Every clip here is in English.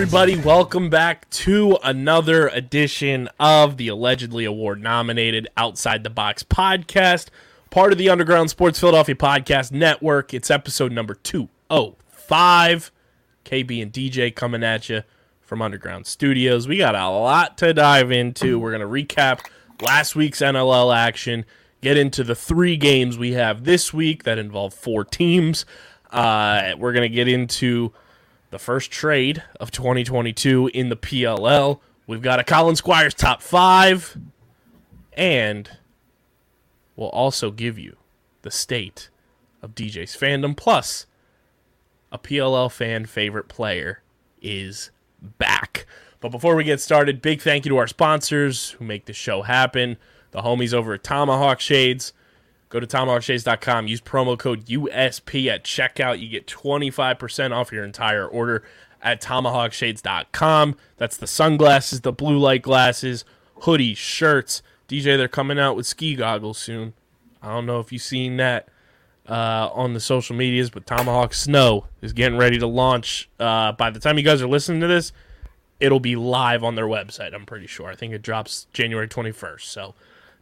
Everybody? Welcome back to another edition of the allegedly award nominated Outside the Box podcast, part of the Underground Sports Philadelphia Podcast Network. It's episode number 205. KB and DJ coming at you from Underground Studios. We got a lot to dive into. We're going to recap last week's NLL action, get into the three games we have this week that involve four teams. Uh, we're going to get into the first trade of 2022 in the PLL. We've got a Colin Squires top five, and we'll also give you the state of DJ's fandom. Plus, a PLL fan favorite player is back. But before we get started, big thank you to our sponsors who make this show happen. The homies over at Tomahawk Shades. Go to tomahawkshades.com. Use promo code USP at checkout. You get 25% off your entire order at tomahawkshades.com. That's the sunglasses, the blue light glasses, hoodies, shirts. DJ, they're coming out with ski goggles soon. I don't know if you've seen that uh, on the social medias, but Tomahawk Snow is getting ready to launch. Uh, by the time you guys are listening to this, it'll be live on their website, I'm pretty sure. I think it drops January 21st. So,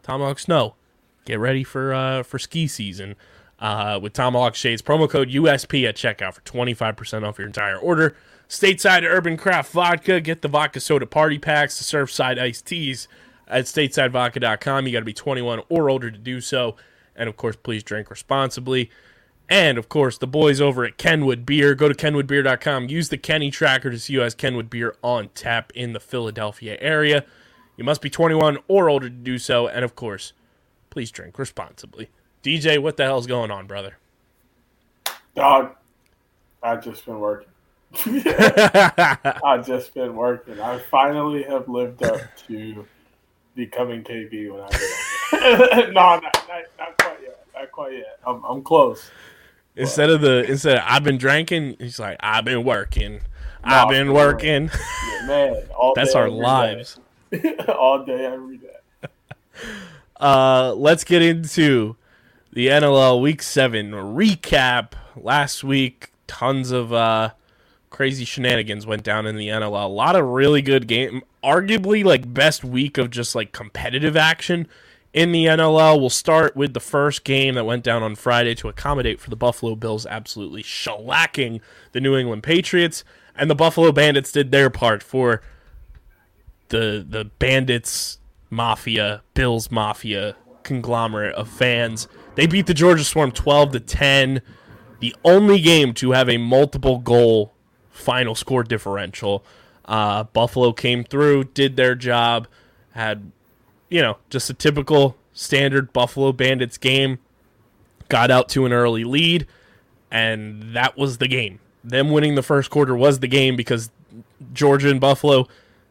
Tomahawk Snow, get ready for uh, for ski season uh, with Tomahawk Shades. Promo code USP at checkout for 25% off your entire order. Stateside Urban Craft Vodka. Get the vodka soda party packs, the Surfside iced teas at statesidevodka.com. You got to be 21 or older to do so. And of course, please drink responsibly. And of course, the boys over at Kenwood Beer. Go to kenwoodbeer.com. Use the Kenny tracker to see who has Kenwood Beer on tap in the Philadelphia area. You must be 21 or older to do so. And of course, please drink responsibly. DJ, what the hell's going on, brother? Dog, I've just been working. I've just been working. I finally have lived up to becoming KB when I get No, not, not, not quite yet. Not quite yet. I'm, I'm close. Instead of the instead of I've been drinking, he's like I've been working. I've been working. Yeah, man, all That's day, our lives. all day, every day. Uh, let's get into the NLL Week Seven recap. Last week, tons of uh, crazy shenanigans went down in the NLL. A lot of really good game. Arguably, like best week of just like competitive action in the NLL. We'll start with the first game that went down on Friday to accommodate for the Buffalo Bills absolutely shellacking the New England Patriots, and the Buffalo Bandits did their part for the the Bandits mafia, Bills mafia conglomerate of fans. They beat the Georgia Swarm 12 to 10. The only game to have a multiple goal final score differential. Uh, Buffalo came through, did their job, had you know, just a typical standard Buffalo Bandits game. Got out to an early lead, and that was the game. Them winning the first quarter was the game because Georgia and Buffalo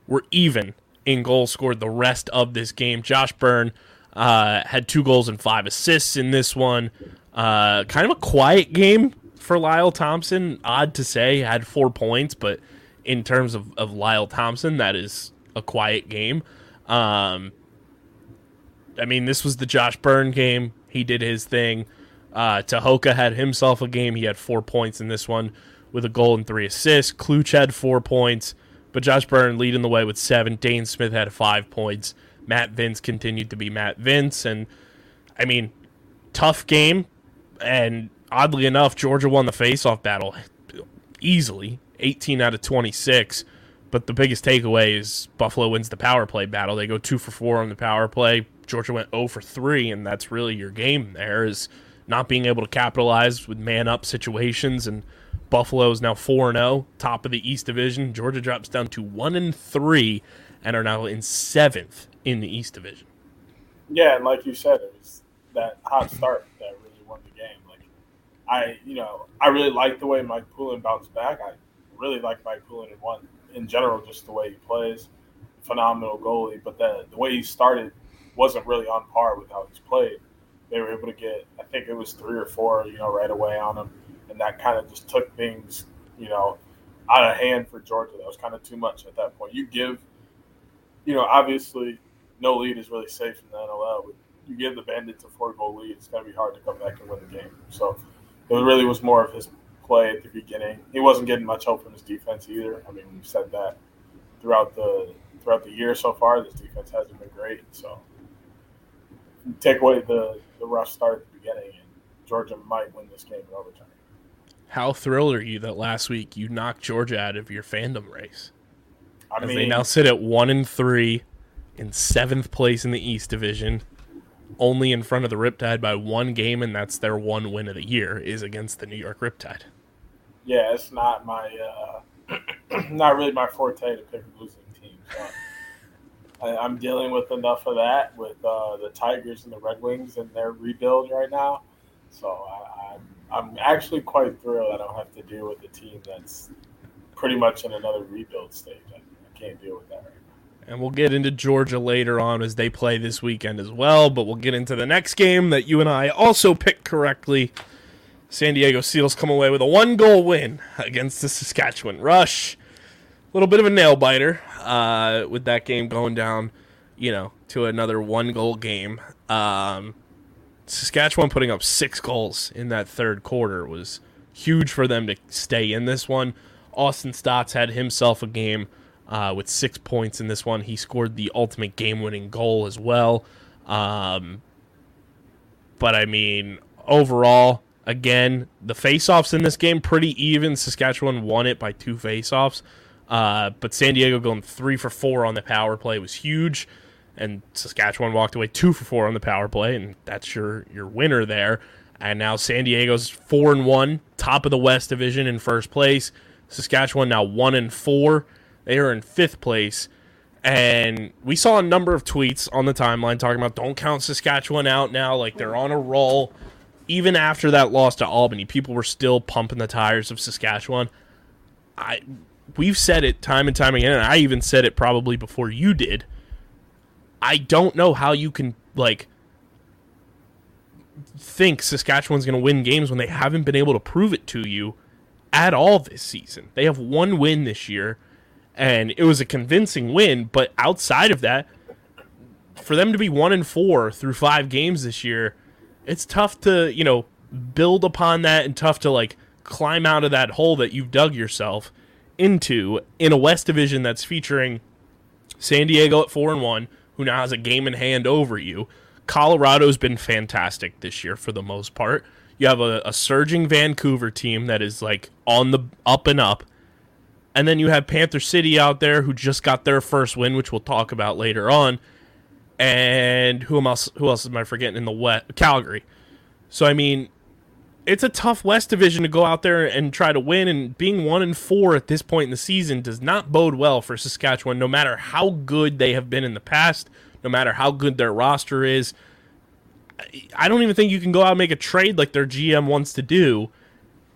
were even in goals scored the rest of this game. Josh Byrne uh, had two goals and five assists in this one. Uh, kind of a quiet game for Lyle Thompson. Odd to say, had four points, but in terms of, of Lyle Thompson, that is a quiet game. Um, I mean, this was the Josh Byrne game. He did his thing. Uh, Tehoka had himself a game. He had four points in this one with a goal and three assists. Kluch had four points, but Josh Byrne leading the way with seven. Dhane Smith had five points. Matt Vinc continued to be Matt Vinc. And, I mean, tough game. And oddly enough, Georgia won the faceoff battle easily, 18 out of 26. But the biggest takeaway is Buffalo wins the power play battle. They go two for four on the power play. Georgia went 0 for three, and that's really your game. There is not being able to capitalize with man up situations, and Buffalo is now four and zero, top of the East Division. Georgia drops down to one and three, and are now in seventh in the East Division. Yeah, and like you said, it was that hot start that really won the game. Like I, you know, I really like the way Mike Poulin bounced back. I really like Mike Poulin in one in general, just the way he plays. Phenomenal goalie, but the the way he started wasn't really on par with how he's played. They were able to get, I think it was three or four, you know, right away on him, and that kind of just took things, you know, out of hand for Georgia. That was kind of too much at that point. You give, you know, obviously, no lead is really safe in the NLL. You give the Bandits a four-goal lead, it's going to be hard to come back and win the game. So it really was more of his play at the beginning. He wasn't getting much help from his defense either. I mean, we've said that throughout the throughout the year so far. This defense hasn't been great. So take away the, the rough start at the beginning, and Georgia might win this game in overtime. How thrilled are you that last week you knocked Georgia out of your fandom race? I As mean, they now sit at one and three in seventh place in the East Division, only in front of the Riptide by one game, and that's their one win of the year is against the New York Riptide. yeah, it's not my uh, not really my forte to pick a losing team. So I, I'm dealing with enough of that with uh, the Tigers and the Red Wings and their rebuild right now. So I, I'm I'm actually quite thrilled I don't have to deal with a team that's pretty much in another rebuild stage. I, I can't deal with that right now. And we'll get into Georgia later on as they play this weekend as well, but we'll get into the next game that you and I also picked correctly. San Diego Seals come away with a one goal win against the Saskatchewan Rush. A little bit of a nail biter uh, with that game going down, you know, to another one goal game. Um, Saskatchewan putting up six goals in that third quarter was huge for them to stay in this one. Austin Staats had himself a game uh, with six points in this one. He scored the ultimate game winning goal as well. Um, but I mean, overall, again, the faceoffs in this game pretty even. Saskatchewan won it by two faceoffs. Uh, but San Diego going three for four on the power play was huge, and Saskatchewan walked away two for four on the power play, and that's your your winner there. And now San Diego's four and one, top of the West Division in first place. Saskatchewan now one and four. They are in fifth place. And we saw a number of tweets on the timeline talking about don't count Saskatchewan out now, like they're on a roll. Even after that loss to Albany, people were still pumping the tires of Saskatchewan. I we've said it time and time again, and I even said it probably before you did. I don't know how you can like think Saskatchewan's going to win games when they haven't been able to prove it to you at all this season. They have one win this year, and it was a convincing win. But outside of that, for them to be one and four through five games this year, it's tough to you know build upon that and tough to like climb out of that hole that you've dug yourself into in a West Division that's featuring San Diego at four and one, who now has a game in hand over you. Colorado's been fantastic this year for the most part. You have a, a surging Vancouver team that is like on the up and up. And then you have Panther City out there who just got their first win, which we'll talk about later on. And who else who else am I forgetting in the West Calgary. So I mean, it's a tough West Division to go out there and try to win. And being one and four at this point in the season does not bode well for Saskatchewan, no matter how good they have been in the past, no matter how good their roster is. I don't even think you can go out and make a trade like their GM wants to do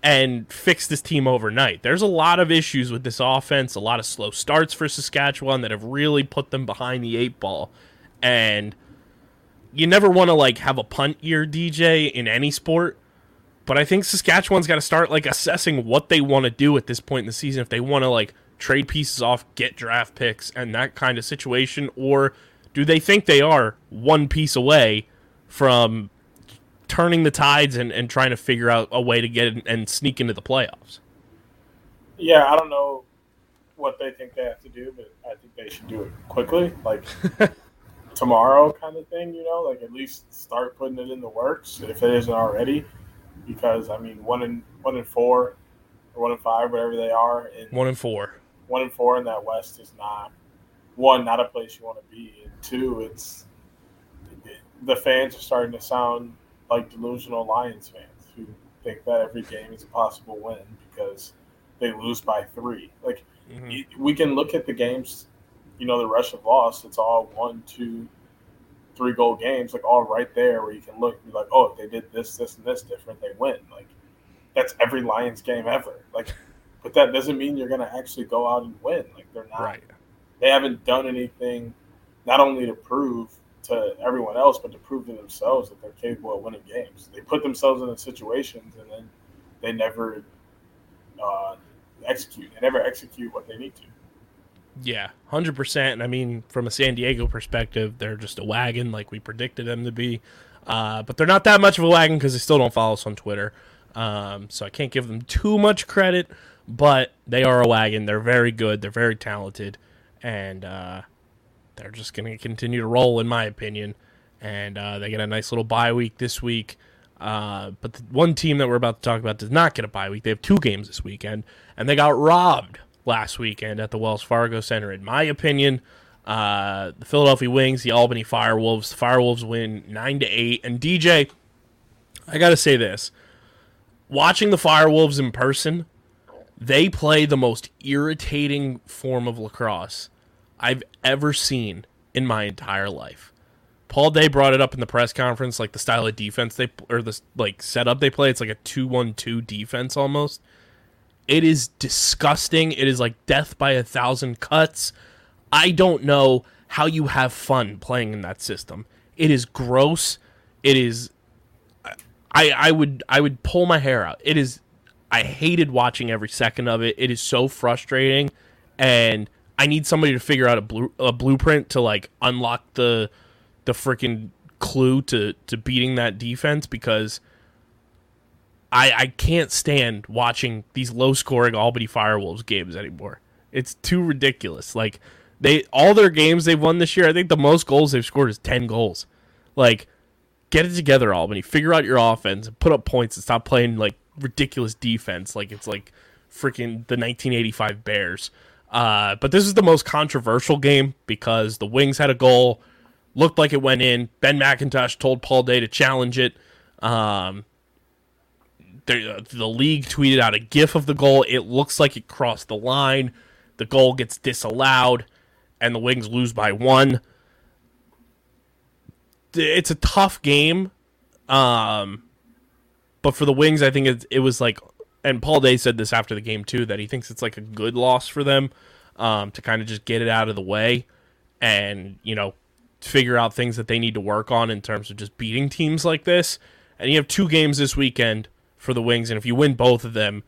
and fix this team overnight. There's a lot of issues with this offense, a lot of slow starts for Saskatchewan that have really put them behind the eight ball. And you never want to like have a punt year DJ in any sport, but I think Saskatchewan's got to start like assessing what they want to do at this point in the season if they want to like trade pieces off, get draft picks and that kind of situation or do they think they are one piece away from turning the tides and, and trying to figure out a way to get in and sneak into the playoffs? Yeah, I don't know what they think they have to do, but I think they should do it quickly, like tomorrow, kind of thing. You know, like at least start putting it in the works if it isn't already. Because I mean one in one in four or one in five, whatever they are, and One in four. one in four in that West is not one, not a place you want to be, and two, it's the fans are starting to sound like delusional Lions fans who think that every game is a possible win because they lose by three. Like Mhm. we can look at the games, you know, the rush of loss. It's all one, two, three goal games, like all right there, where you can look and be like, oh, if they did this, this, and this different, they win. Like that's every Lions game ever. Like, but that doesn't mean you're going to actually go out and win. Like they're not. Right. They haven't done anything, not only to prove to everyone else, but to prove to themselves that they're capable of winning games. They put themselves in the situations, and then they never uh, execute. They never execute what they need to. Yeah, hundred percent. And I mean, from a San Diego perspective, they're just a wagon, like we predicted them to be. Uh, but they're not that much of a wagon because they still don't follow us on Twitter. Um, so I can't give them too much credit. But they are a wagon. They're very good. They're very talented, and uh, they're just going to continue to roll, in my opinion. And uh, they get a nice little bye week this week. Uh, but the one team that we're about to talk about does not get a bye week. They have two games this weekend, and they got robbed last weekend at the Wells Fargo Center. In my opinion, uh, the Philadelphia Wings, the Albany Firewolves, the Firewolves win nine to eight. And DJ, I got to say this: watching the Firewolves in person, they play the most irritating form of lacrosse I've ever seen in my entire life. Paul Day brought it up in the press conference, like the style of defense they or the like setup they play. It's like a two-one-two defense almost. It is disgusting. It is like death by a thousand cuts. I don't know how you have fun playing in that system. It is gross. It is. I I would I would pull my hair out. It is. I hated watching every second of it. It is so frustrating, and I need somebody to figure out a blue a blueprint to like unlock the the freaking clue to to beating that defense because I I can't stand watching these low scoring Albany Firewolves games anymore. It's too ridiculous. Like they all their games they've won this year, I think the most goals they've scored is 10 goals. Like get it together Albany. Figure out your offense and put up points and stop playing like ridiculous defense like it's like freaking the 1985 Bears. Uh, but this is the most controversial game because the Wings had a goal, looked like it went in. Ben McIntosh told Paul Day to challenge it. Um, the, the league tweeted out a GIF of the goal. It looks like it crossed the line. The goal gets disallowed, and the Wings lose by one. It's a tough game, um, but for the Wings, I think it, it was like, and Paul Day said this after the game too, that he thinks it's like a good loss for them um, to kind of just get it out of the way and you know figure out things that they need to work on in terms of just beating teams like this. And you have two games this weekend for the Wings, and if you win both of them,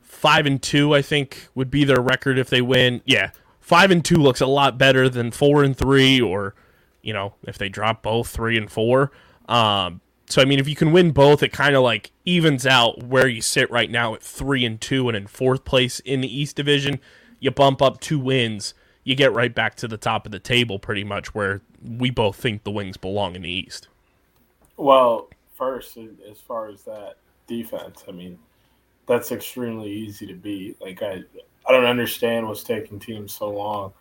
five and two, I think would be their record if they win. Yeah, five and two looks a lot better than four and three, or you know, if they drop both three and four. Um, so I mean, if you can win both, it kind of like evens out where you sit right now at three and two, and in fourth place in the East Division. You bump up two wins, you get right back to the top of the table, pretty much where we both think the Wings belong in the East. Well, first, as far as that defense, I mean, that's extremely easy to beat. Like I, I don't understand what's taking teams so long.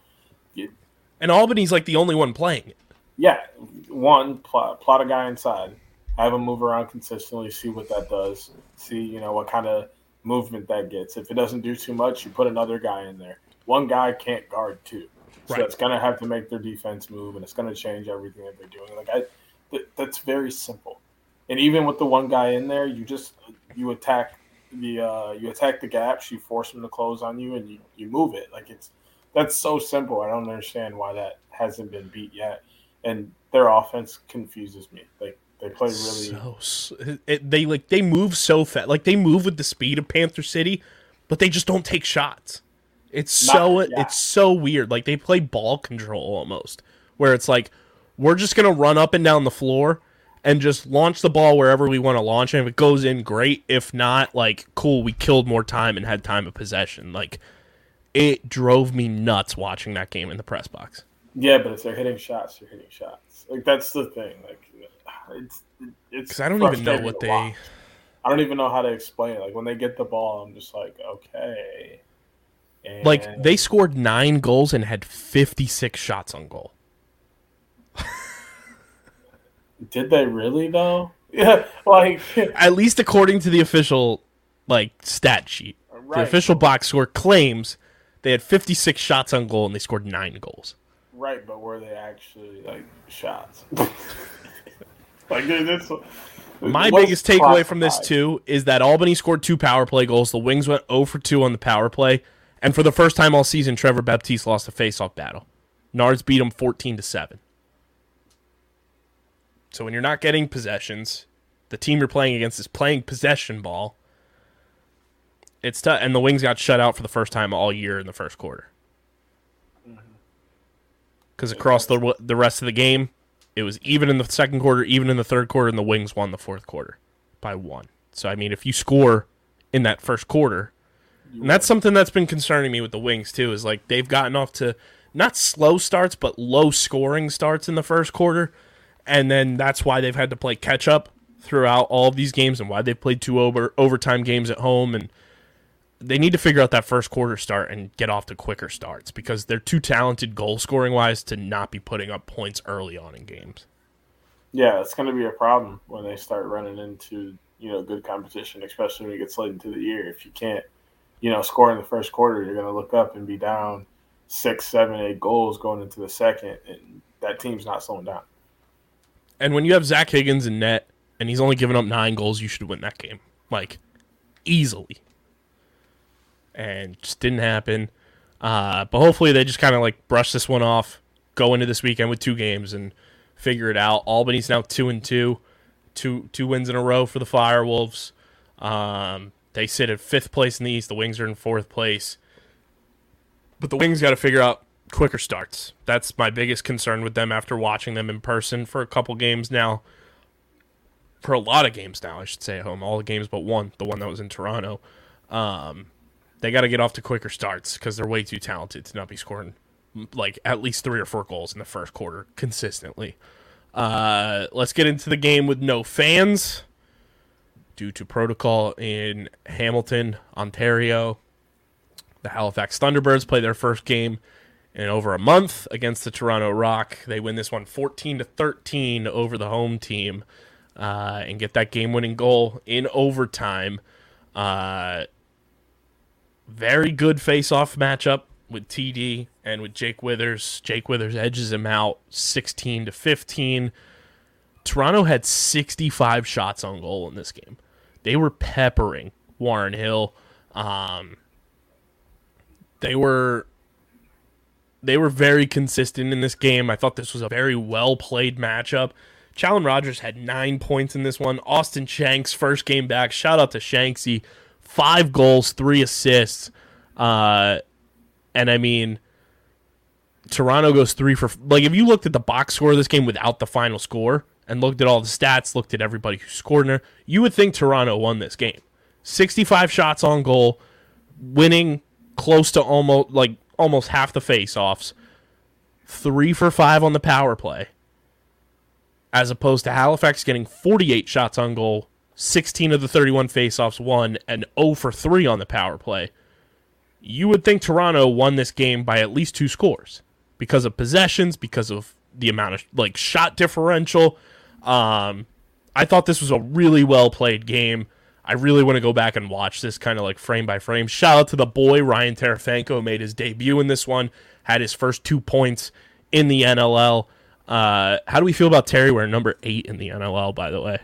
And Albany's like the only one playing. Yeah, one plot, plot a guy inside, have him move around consistently, see what that does, see you know what kind of movement that gets. If it doesn't do too much, you put another guy in there. One guy can't guard two, so Right. it's gonna have to make their defense move, and it's gonna change everything that they're doing. Like I, th- that's very simple. And even with the one guy in there, you just you attack the uh, you attack the gaps, you force them to close on you, and you, you move it. Like it's that's so simple. I don't understand why that hasn't been beat yet. And their offense confuses me. Like they play really So it, they like they move so fast. Like they move with the speed of Panther City, but they just don't take shots. It's Not- so yeah. it's so weird. Like they play ball control almost, where it's like we're just gonna run up and down the floor and just launch the ball wherever we want to launch. it. if it goes in, great. If not, like cool, we killed more time and had time of possession. Like it drove me nuts watching that game in the press box. Yeah, but if they're hitting shots, they're hitting shots. Like that's the thing. Like it's it's I don't even know what they. watch. I don't even know how to explain it. Like when they get the ball, I'm just like, okay. And Like they scored nine goals and had 56 shots on goal. Did they really though? Yeah, like At least according to the official like stat sheet. The official box score claims they had 56 shots on goal and they scored nine goals. right, but were they actually like shots? like dude, this. My biggest takeaway from this too is that Albany scored two power play goals. The Wings went 0 for 2 on the power play, and for the first time all season, Trevor Baptiste lost a face-off battle. Nards beat him 14 to 7. So when you're not getting possessions, the team you're playing against is playing possession ball. It's tough, and the Wings got shut out for the first time all year in the first quarter. Mm-hmm. Because across the the rest of the game, it was even in the second quarter, even in the third quarter, and the Wings won the fourth quarter by one. So I mean, if you score in that first quarter, and that's something that's been concerning me with the Wings too, is like they've gotten off to not slow starts, but low scoring starts in the first quarter, and then that's why they've had to play catch up throughout all of these games, and why they've played two over overtime games at home, and they need to figure out that first quarter start and get off to quicker starts because they're too talented goal scoring wise to not be putting up points early on in games. Yeah, it's going to be a problem when they start running into you know good competition, especially when it gets late into the year. If you can't, you know, score in the first quarter, you're going to look up and be down six, seven, eight goals going into the second, and that team's not slowing down. And when you have Zach Higgins in net and he's only given up nine goals, you should win that game. Like, easily. And just didn't happen. Uh, but hopefully they just kind of like brush this one off, go into this weekend with two games and figure it out. Albany's now two and two, two two wins in a row for the Firewolves. Um, they sit at fifth place in the East. The Wings are in fourth place. But the Wings got to figure out quicker starts. That's my biggest concern with them after watching them in person for a couple games now. For a lot of games now, I should say at home. All the games but one, the one that was in Toronto. Um, they got to get off to quicker starts because they're way too talented to not be scoring like at least three or four goals in the first quarter consistently. Uh, let's get into the game with no fans due to protocol in Hamilton, Ontario. The Halifax Thunderbirds play their first game in over a month against the Toronto Rock. They win this one 14 to 13 over the home team uh, and get that game-winning goal in overtime. Uh, very good face-off matchup with TD and with Jake Withers. Jake Withers edges him out 16 to 15. Toronto had 65 shots on goal in this game. They were peppering Warren Hill. Um, they were they were very consistent in this game. I thought this was a very well played matchup. Challen Rogers had nine points in this one. Austin Shanks, first game back. Shout out to Shanksy. Five goals, three assists. Uh, and I mean, Toronto goes three for. Like, if you looked at the box score of this game without the final score and looked at all the stats, looked at everybody who scored in there, you would think Toronto won this game. 65 shots on goal, winning close to almost like almost half the face-offs. Three for five on the power play, as opposed to Halifax getting 48 shots on goal, 16 of the 31 face-offs won, and 0 for three on the power play. You would think Toronto won this game by at least two scores because of possessions, because of the amount of like shot differential. Um, I thought this was a really well played game. I really want to go back and watch this kind of like frame by frame. Shout out to the boy Ryan Terefenko made his debut in this one, had his first two points in the NLL. Uh, how do we feel about Terry? We're number eight in the NLL, by the way.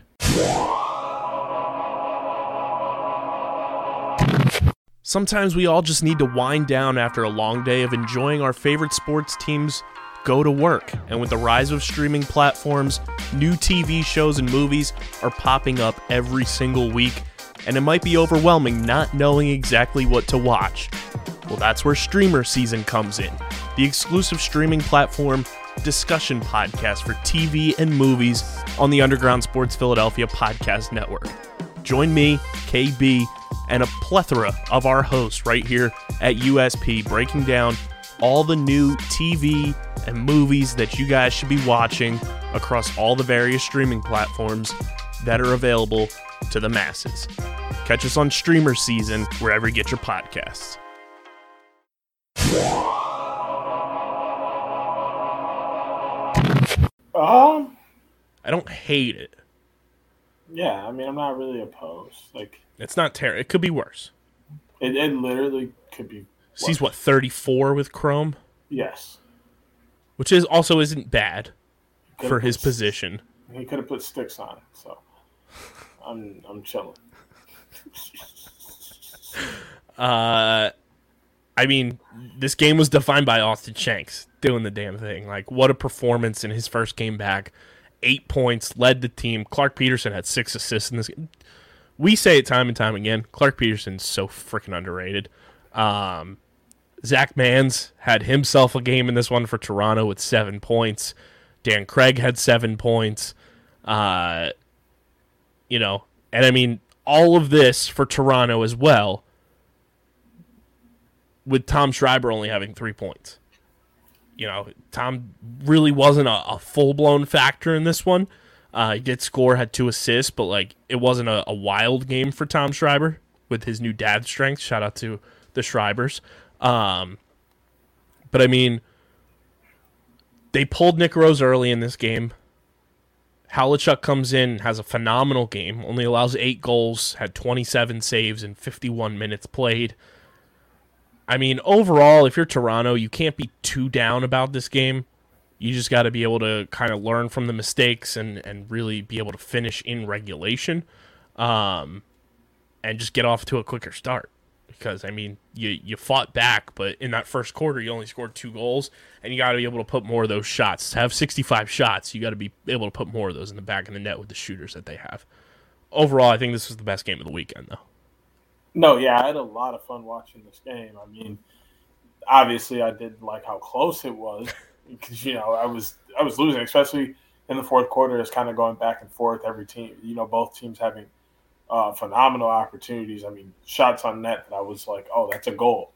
Sometimes we all just need to wind down after a long day of enjoying our favorite sports teams go to work. And with the rise of streaming platforms, new TV shows and movies are popping up every single week, and it might be overwhelming not knowing exactly what to watch. Well, that's where Streamer Season comes in, the exclusive streaming platform discussion podcast for TV and movies on the Underground Sports Philadelphia Podcast Network. Join me, KB, and a plethora of our hosts right here at USP breaking down all the new TV and movies that you guys should be watching across all the various streaming platforms that are available to the masses. Catch us on Streamer Season wherever you get your podcasts. Um, I don't hate it. yeah, I mean, I'm not really opposed. Like, It's not terrible. It could be worse. it, it literally could be. He's what 34 with Chrome, Yes. which is also isn't bad for his position. He could have put sticks on it, so I'm I'm chilling. Uh, I mean, this game was defined by Austin Shanks doing the damn thing. Like, what a performance in his first game back. Eight points, led the team. Clark Peterson had six assists in this game. We say it time and time again. Clark Peterson's so freaking underrated. Um, Zach Manns had himself a game in this one for Toronto with seven points. Dan Craig had seven points. Uh, you know, and I mean, all of this for Toronto as well with Tom Schreiber only having three points. You know, Tom really wasn't a, a full blown factor in this one. Uh, he did score, had two assists, but like it wasn't a, a wild game for Tom Schreiber with his new dad strength. Shout out to the Schreibers. Um, but I mean, they pulled Nick Rose early in this game. Halichuk comes in, has a phenomenal game, only allows eight goals, had 27 saves in 51 minutes played. I mean, overall, if you're Toronto, you can't be too down about this game. You just got to be able to kind of learn from the mistakes and, and really be able to finish in regulation um, and just get off to a quicker start. Because, I mean, you, you fought back, but in that first quarter, you only scored two goals, and you got to be able to put more of those shots. To have 65 shots, you got to be able to put more of those in the back of the net with the shooters that they have. Overall, I think this was the best game of the weekend, though. No, yeah, I had a lot of fun watching this game. I mean, obviously, I did like how close it was because you know I was I was losing, especially in the fourth quarter. It's kind of going back and forth. Every team, you know, both teams having uh, phenomenal opportunities. I mean, shots on net that I was like, oh, that's a goal.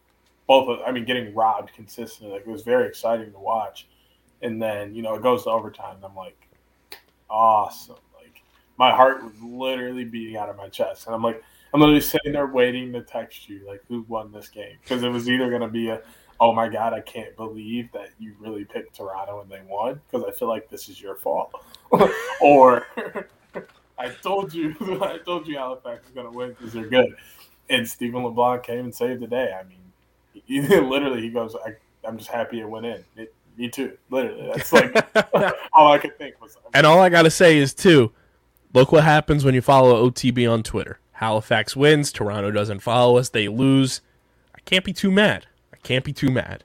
Both, of, I mean, getting robbed consistently. Like it was very exciting to watch. And then you know it goes to overtime. And I'm like, awesome. Like my heart was literally beating out of my chest, and I'm like. I'm literally sitting there waiting to text you, like, who won this game? Because it was either to be a, oh my God, I can't believe that you really picked Toronto and they won, because I feel like this is your fault. or I told you, I told you Halifax is going to win because they're good. And Stephen LeBlanc came and saved the day. I mean, he, literally, he goes, I, I'm just happy it went in. It, me too. Literally. That's like all I could think was. And all I got to say is, too, look what happens when you follow OTB on Twitter. Halifax wins. Toronto doesn't follow us. They lose. I can't be too mad. I can't be too mad.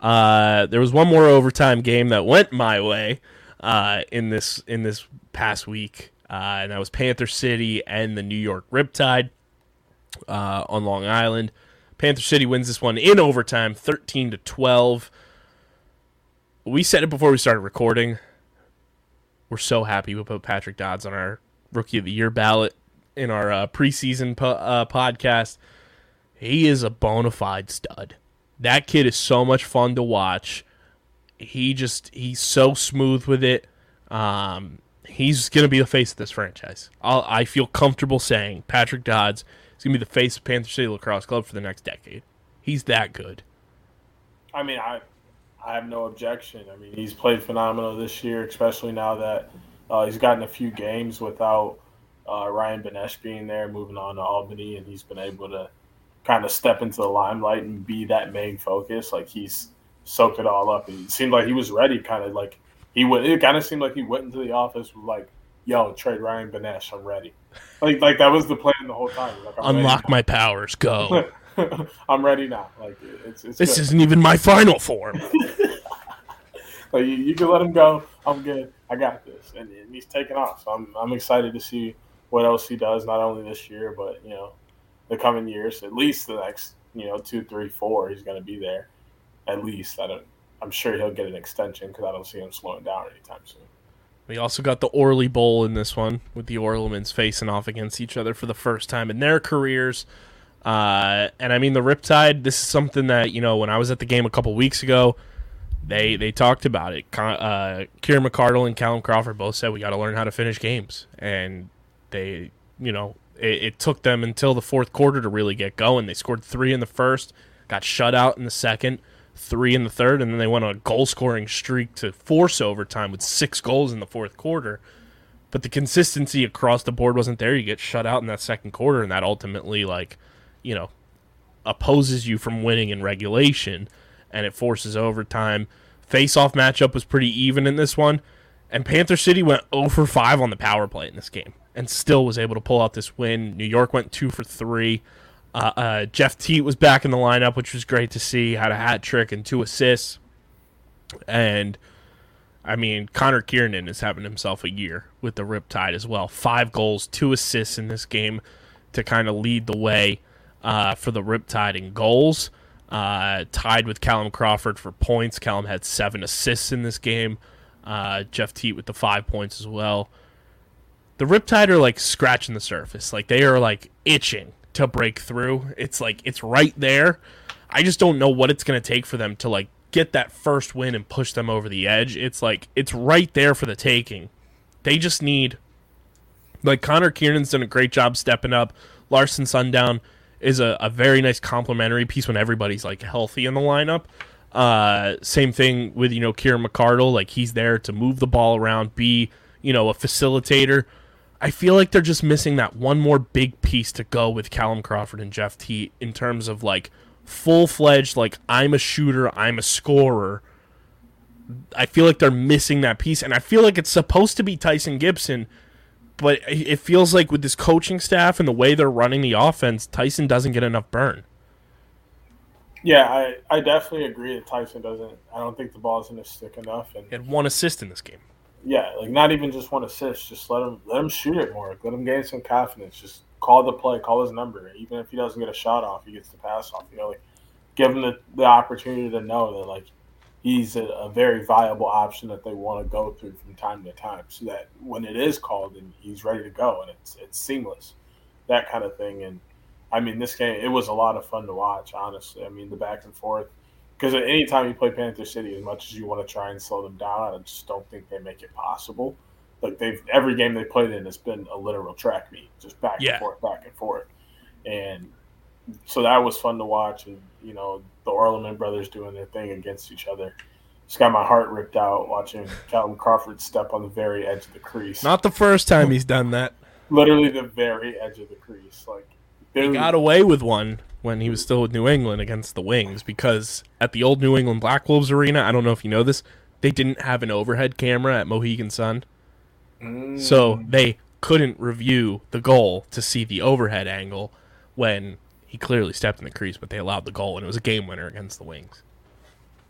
Uh, there was one more overtime game that went my way uh, in this in this past week, uh, and that was Panther City and the New York Riptide uh, on Long Island. Panther City wins this one in overtime, thirteen to twelve. We said it before we started recording. We're so happy we put Patrick Dodds on our Rookie of the Year ballot in our uh, preseason po- uh, podcast. He is a bona fide stud. That kid is so much fun to watch. He just he's so smooth with it. Um, he's gonna be the face of this franchise. I'll, I feel comfortable saying Patrick Dodds is gonna be the face of Panther City Lacrosse Club for the next decade. He's that good. I mean, I I have no objection. I mean, he's played phenomenal this year, especially now that uh, he's gotten a few games without uh, Ryan Benesh being there, moving on to Albany, and he's been able to kind of step into the limelight and be that main focus. Like he's soaked it all up. And it seemed like he was ready, kind of like he went. It kind of seemed like he went into the office with like, "Yo, trade Ryan Benesh. I'm ready." Like like that was the plan the whole time. Like, Unlock my powers. Go. I'm ready now. Like it's it's this good. isn't even my final form. Like you, you can let him go. I'm good. I got this, and, and he's taking off. So I'm I'm excited to see what else he does, not only this year, but you know, the coming years. At least the next you know two, three, four, he's going to be there. At least I don't. I'm sure he'll get an extension because I don't see him slowing down anytime soon. We also got the Orly Bowl in this one with the Orlemans facing off against each other for the first time in their careers. Uh, and I mean, the Riptide, this is something that, you know, when I was at the game a couple weeks ago, they they talked about it. Uh, Kieran McArdle and Callum Crawford both said we got to learn how to finish games. And they you know, it, it took them until the fourth quarter to really get going. They scored three in the first, got shut out in the second, three in the third, and then they went on a goal scoring streak to force overtime with six goals in the fourth quarter. But the consistency across the board wasn't there. You get shut out in that second quarter, and that ultimately, like, you know, opposes you from winning in regulation, and it forces overtime. Face off matchup was pretty even in this one, and Panther City went 0 for 5 on the power play in this game and still was able to pull out this win. New York went 2 for 3. Uh, uh, Jeff Teat was back in the lineup, which was great to see. Had a hat trick and two assists. And I mean, Connor Kearnan is having himself a year with the Riptide as well. Five goals, two assists in this game to kind of lead the way uh, for the Riptide in goals. Uh, tied with Callum Crawford for points. Callum had seven assists in this game. Uh, Jeff Teat with the five points as well. The Riptide are like scratching the surface. Like they are like itching to break through. It's like it's right there. I just don't know what it's going to take for them to like get that first win and push them over the edge. It's like it's right there for the taking. They just need like Connor Kearnan's done a great job stepping up. Larson Sundown is a, a very nice complementary piece when everybody's like healthy in the lineup. Uh, same thing with you know Kieran McArdle, like he's there to move the ball around, be you know a facilitator. I feel like they're just missing that one more big piece to go with Callum Crawford and Jeff Teat in terms of like full fledged like I'm a shooter, I'm a scorer. I feel like they're missing that piece, and I feel like it's supposed to be Tyson Gibson, but it feels like with this coaching staff and the way they're running the offense, Tyson doesn't get enough burn. Yeah, I, I definitely agree that Tyson doesn't. I don't think the ball's going to stick enough. And He had one assist in this game. Yeah, like not even just one assist. Just let him let him shoot it more. Let him gain some confidence. Just call the play, call his number. Even if he doesn't get a shot off, he gets the pass off. You know, like give him the, the opportunity to know that like he's a, a very viable option that they want to go through from time to time, so that when it is called and he's ready to go and it's it's seamless, that kind of thing. And I mean, this game it was a lot of fun to watch. Honestly, I mean the back and forth. Because at any time you play Panther City, as much as you want to try and slow them down, I just don't think they make it possible. Like they've every game they played in has been a literal track meet, just back Yeah. and forth, back and forth, and so that was fun to watch. And you know the Orleman brothers doing their thing against each other. Just got my heart ripped out watching Calvin Crawford step on the very edge of the crease, Not the first time he's done that. literally the very edge of the crease. Like He got away with one when he was still with New England against the Wings because at the old New England Black Wolves arena, I don't know if you know this, they didn't have an overhead camera at Mohegan Sun. Mm. So they couldn't review the goal to see the overhead angle when he clearly stepped in the crease, but they allowed the goal and it was a game winner against the Wings.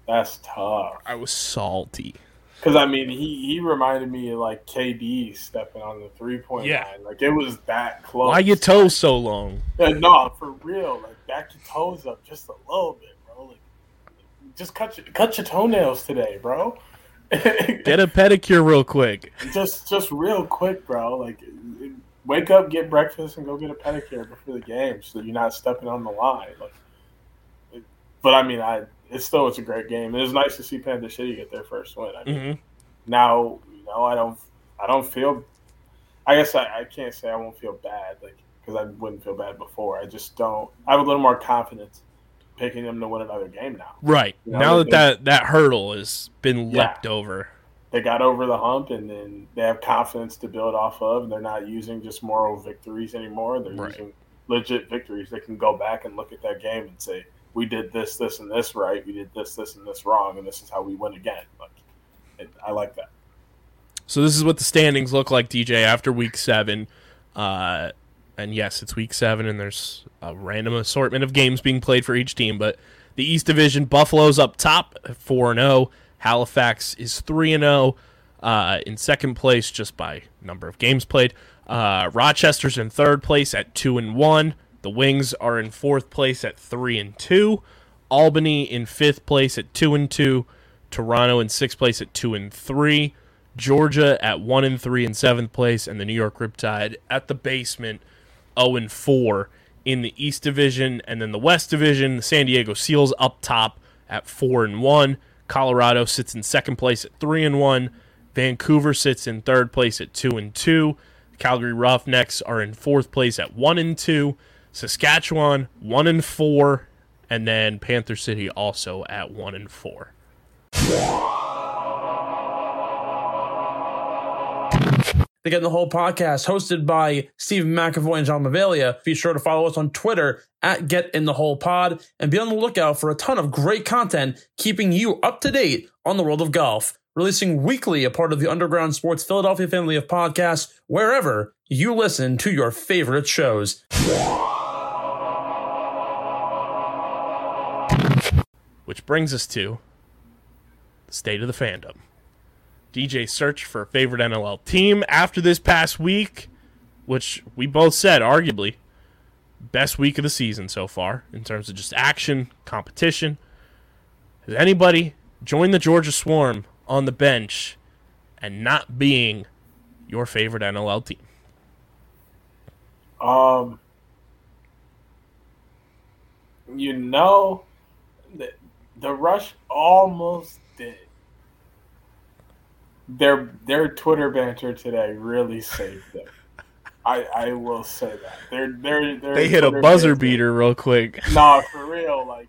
that's tough. I was salty. Because I mean, he he reminded me of like KD stepping on the three point Yeah. line. Like it was that close. Why your toes so long? Uh, no, for real. Like back your toes up just a little bit, bro. Like just cut your cut your toenails today, bro. Get a pedicure real quick. just just real quick, bro. Like wake up, get breakfast, and go get a pedicure before the game, so that you're not stepping on the line. Like, but I mean, I it still was a great game. It was nice to see Panther City get their first win. I mean, hmm now you know I don't I don't feel. I guess I, I can't say I won't feel bad, like because I wouldn't feel bad before. I just don't. I have a little more confidence picking them to win another game now. Right. You know, now that, they- that that hurdle has been Yeah. leapt over. They got over the hump, and then they have confidence to build off of. They're not using just moral victories anymore. They're Right. using legit victories. They can go back and look at that game and say, "We did this, this, and this right. We did this, this, and this wrong, and this is how we win again." Like, it, I like that. So this is what the standings look like, DJ, after week seven. Uh, and yes, it's week seven, and there's a random assortment of games being played for each team. But the East Division, Buffalo's up top, four and zero. Halifax is three and zero. Uh, in second place, just by number of games played. Uh, Rochester's in third place at two and one. The Wings are in fourth place at three and two. Albany in fifth place at two and two. Toronto in sixth place at two and three. Georgia at one and three in seventh place, and the New York Riptide at the basement, zero and four in the East Division, and then the West Division. The San Diego Seals up top at four and one. Colorado sits in second place at three and one. Vancouver sits in third place at two and two. Calgary Roughnecks are in fourth place at one and two. Saskatchewan one and four, and then Panther City also at one and four. to get in the hole podcast hosted by Steve McAvoy and John Mavalia. Be sure to follow us on Twitter at Get In The Hole Pod and be on the lookout for a ton of great content keeping you up to date on the world of golf. Releasing weekly a part of the Underground Sports Philadelphia family of podcasts wherever you listen to your favorite shows. Which brings us to the state of the fandom. DJ search for a favorite NLL team after this past week, which we both said arguably best week of the season so far in terms of just action, competition. Has anybody joined the Georgia Swarm on the bench and not being your favorite NLL team? Um, you know, the rush almost did. Their their Twitter banter today really saved them. I I will say that they're they're, they're They hit a buzzer banter- beater real quick. Nah, for real. Like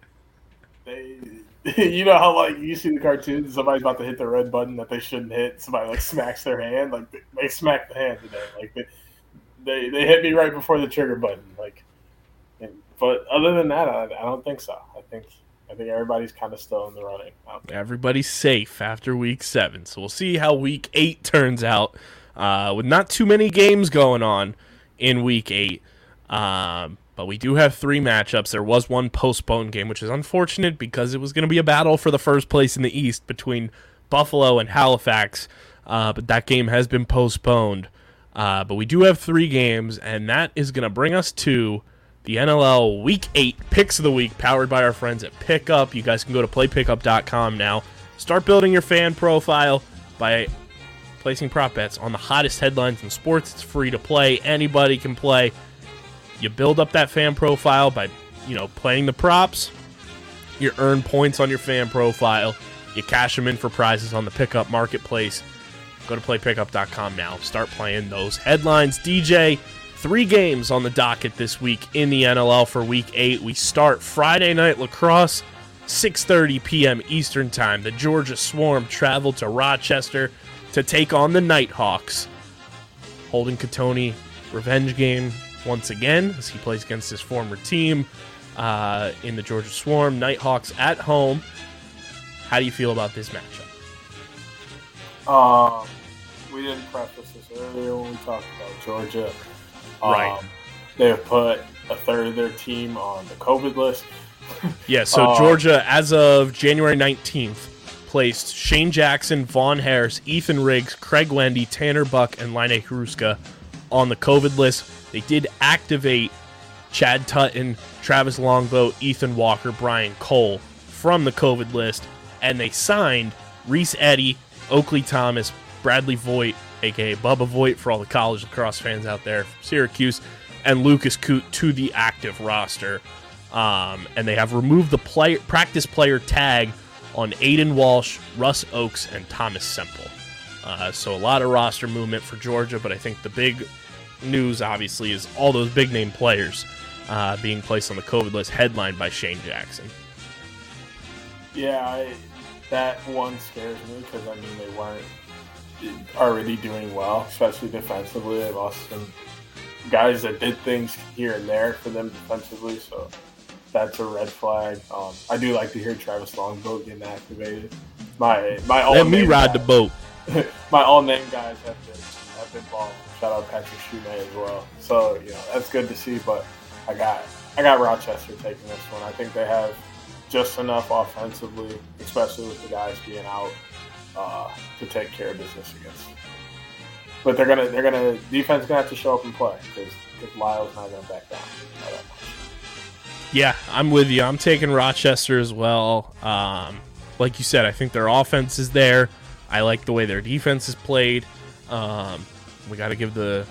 they, you know how like you see the cartoons, somebody's about to hit the red button that they shouldn't hit. Somebody like smacks their hand. Like they, they smacked the hand today. Like they, they they hit me right before the trigger button. Like, and, but other than that, I, I don't think so. I think I think everybody's kind of still in the running. there. Everybody's safe after week seven. So we'll see how week eight turns out uh, with not too many games going on in week eight. Um, but we do have three matchups. There was one postponed game, which is unfortunate because it was going to be a battle for the first place in the East between Buffalo and Halifax. Uh, but that game has been postponed. Uh, but we do have three games, and that is going to bring us to the NLL Week 8 Picks of the Week, powered by our friends at Pickup. You guys can go to playpickup.com now. Start building your fan profile by placing prop bets on the hottest headlines in sports. It's free to play, anybody can play. You build up that fan profile by, you know, playing the props. You earn points on your fan profile. You cash them in for prizes on the pickup marketplace. Go to playpickup.com now. Start playing those headlines. DJ, three games on the docket this week in the NLL for week eight. We start Friday night lacrosse, 6:30 p.m. Eastern Time. The Georgia Swarm travel to Rochester to take on the Knighthawks. Holden Cattoni revenge game once again as he plays against his former team uh, in the Georgia Swarm. Knighthawks at home. How do you feel about this matchup? Um, we didn't preface this earlier when we talked about Georgia. Um, Right. They have put a third of their team on the COVID list. Yeah, so Uh, Georgia, as of January 19th, placed Shane Jackson, Vaughn Harris, Ethan Riggs, Craig Wendy, Tanner Buck, and Line Haruska on the COVID list. They did activate Chad Tutton, Travis Longboat, Ethan Walker, Brian Cole from the COVID list, and they signed Reese Eddy, Oakley Thomas, Bradley Voigt, aka Bubba Voigt for all the college lacrosse fans out there, from Syracuse, and Lucas Coote to the active roster. Um, and they have removed the practice player tag on Aiden Walsh, Russ Oakes, and Thomas Semple. Uh, so a lot of roster movement for Georgia, but I think the big news, obviously, is all those big name players uh, being placed on the COVID list, headlined by Shane Jackson. Yeah, I, that one scares me because I mean they weren't already doing well, especially defensively. They lost some guys that did things here and there for them defensively, so that's a red flag. Um, I do like to hear Travis Longboat getting activated. My my all Let me ride the guys- boat. my all name guys have been have been balling. Shout out Patrick Shumay as well. So you know that's good to see. But I got I got Rochester taking this one. I think they have just enough offensively, especially with the guys being out, uh, to take care of business against. But they're gonna they're gonna defense gonna have to show up and play because Lyle's not gonna back down. Yeah, I'm with you. I'm taking Rochester as well. Um, like you said, I think their offense is there. I like the way their defense is played. Um, we got to give the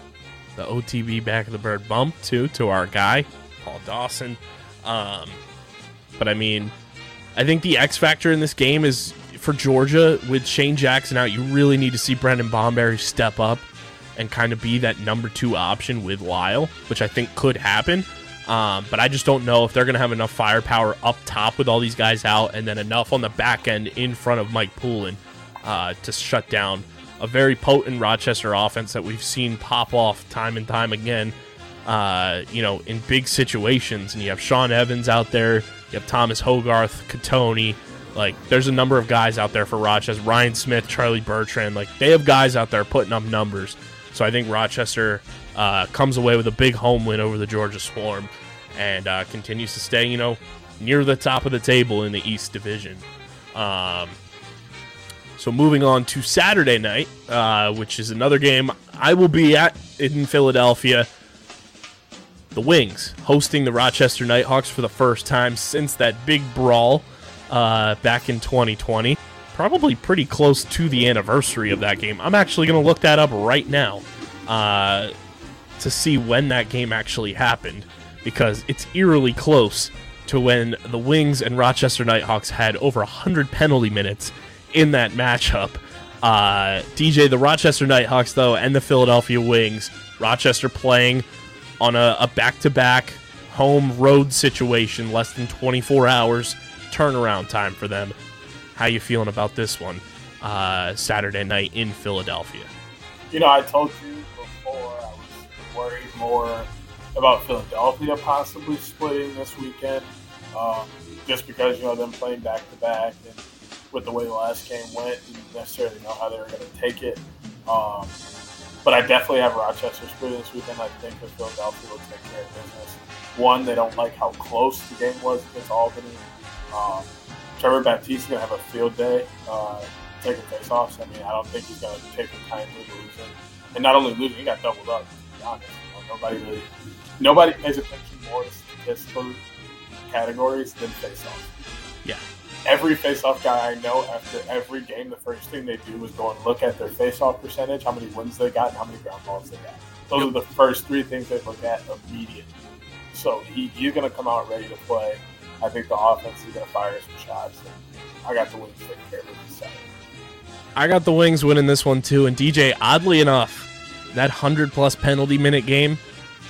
the OTB back of the bird bump too to our guy Paul Dawson. Um, but I mean, I think the X factor in this game is for Georgia with Shane Jackson out. You really need to see Brendan Bomberry step up and kind of be that number two option with Lyle, which I think could happen. Um, but I just don't know if they're going to have enough firepower up top with all these guys out, and then enough on the back end in front of Mike Poulin uh, to shut down a very potent Rochester offense that we've seen pop off time and time again. Uh, you know, in big situations, and you have Sean Evans out there, you have Thomas Hogarth, Cattoni. Like, there's a number of guys out there for Rochester. Ryan Smith, Charlie Bertrand. Like, they have guys out there putting up numbers. So I think Rochester uh, comes away with a big home win over the Georgia Swarm and uh, continues to stay, you know, near the top of the table in the East Division. Um, so moving on to Saturday night, uh, which is another game I will be at in Philadelphia. The Wings hosting the Rochester Knighthawks for the first time since that big brawl uh, back in 2020. Probably pretty close to the anniversary of that game. I'm actually going to look that up right now uh, to see when that game actually happened because it's eerily close to when the Wings and Rochester Knighthawks had over 100 penalty minutes in that matchup. Uh, DJ, the Rochester Knighthawks, though, and the Philadelphia Wings, Rochester playing on a, a back-to-back home road situation, less than 24 hours turnaround time for them. How you feeling about this one uh, Saturday night in Philadelphia? You know, I told you before I was worried more about Philadelphia possibly splitting this weekend, um, just because you know them playing back to back and with the way the last game went, didn't necessarily know how they were going to take it. Um, but I definitely have Rochester splitting this weekend. I think that Philadelphia will take care of business. One, they don't like how close the game was against Albany. Um, Trevor Baptiste is going to have a field day uh, taking faceoffs. I mean, I don't think he's going to take the time to losing. And not only losing, he got doubled up. To be honest, you know, nobody really, nobody pays attention more to statistical categories than faceoffs. Yeah. Every faceoff guy I know, after every game, the first thing they do is go and look at their faceoff percentage, how many wins they got, and how many ground balls they got. Those are the first three things they look at immediately. So he, he's going to come out ready to play. I think the offense is going to fire some shots. I got the Wings taking care of this Saturday. I got the Wings winning this one too. And DJ, oddly enough, that 100 plus penalty minute game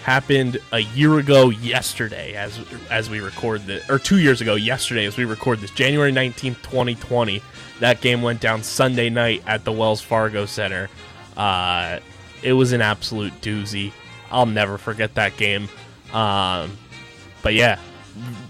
happened a year ago yesterday as as we record this or 2 years ago yesterday as we record this January 19th 2020 that game went down Sunday night at the Wells Fargo Center uh, it was an absolute doozy I'll never forget that game um, but yeah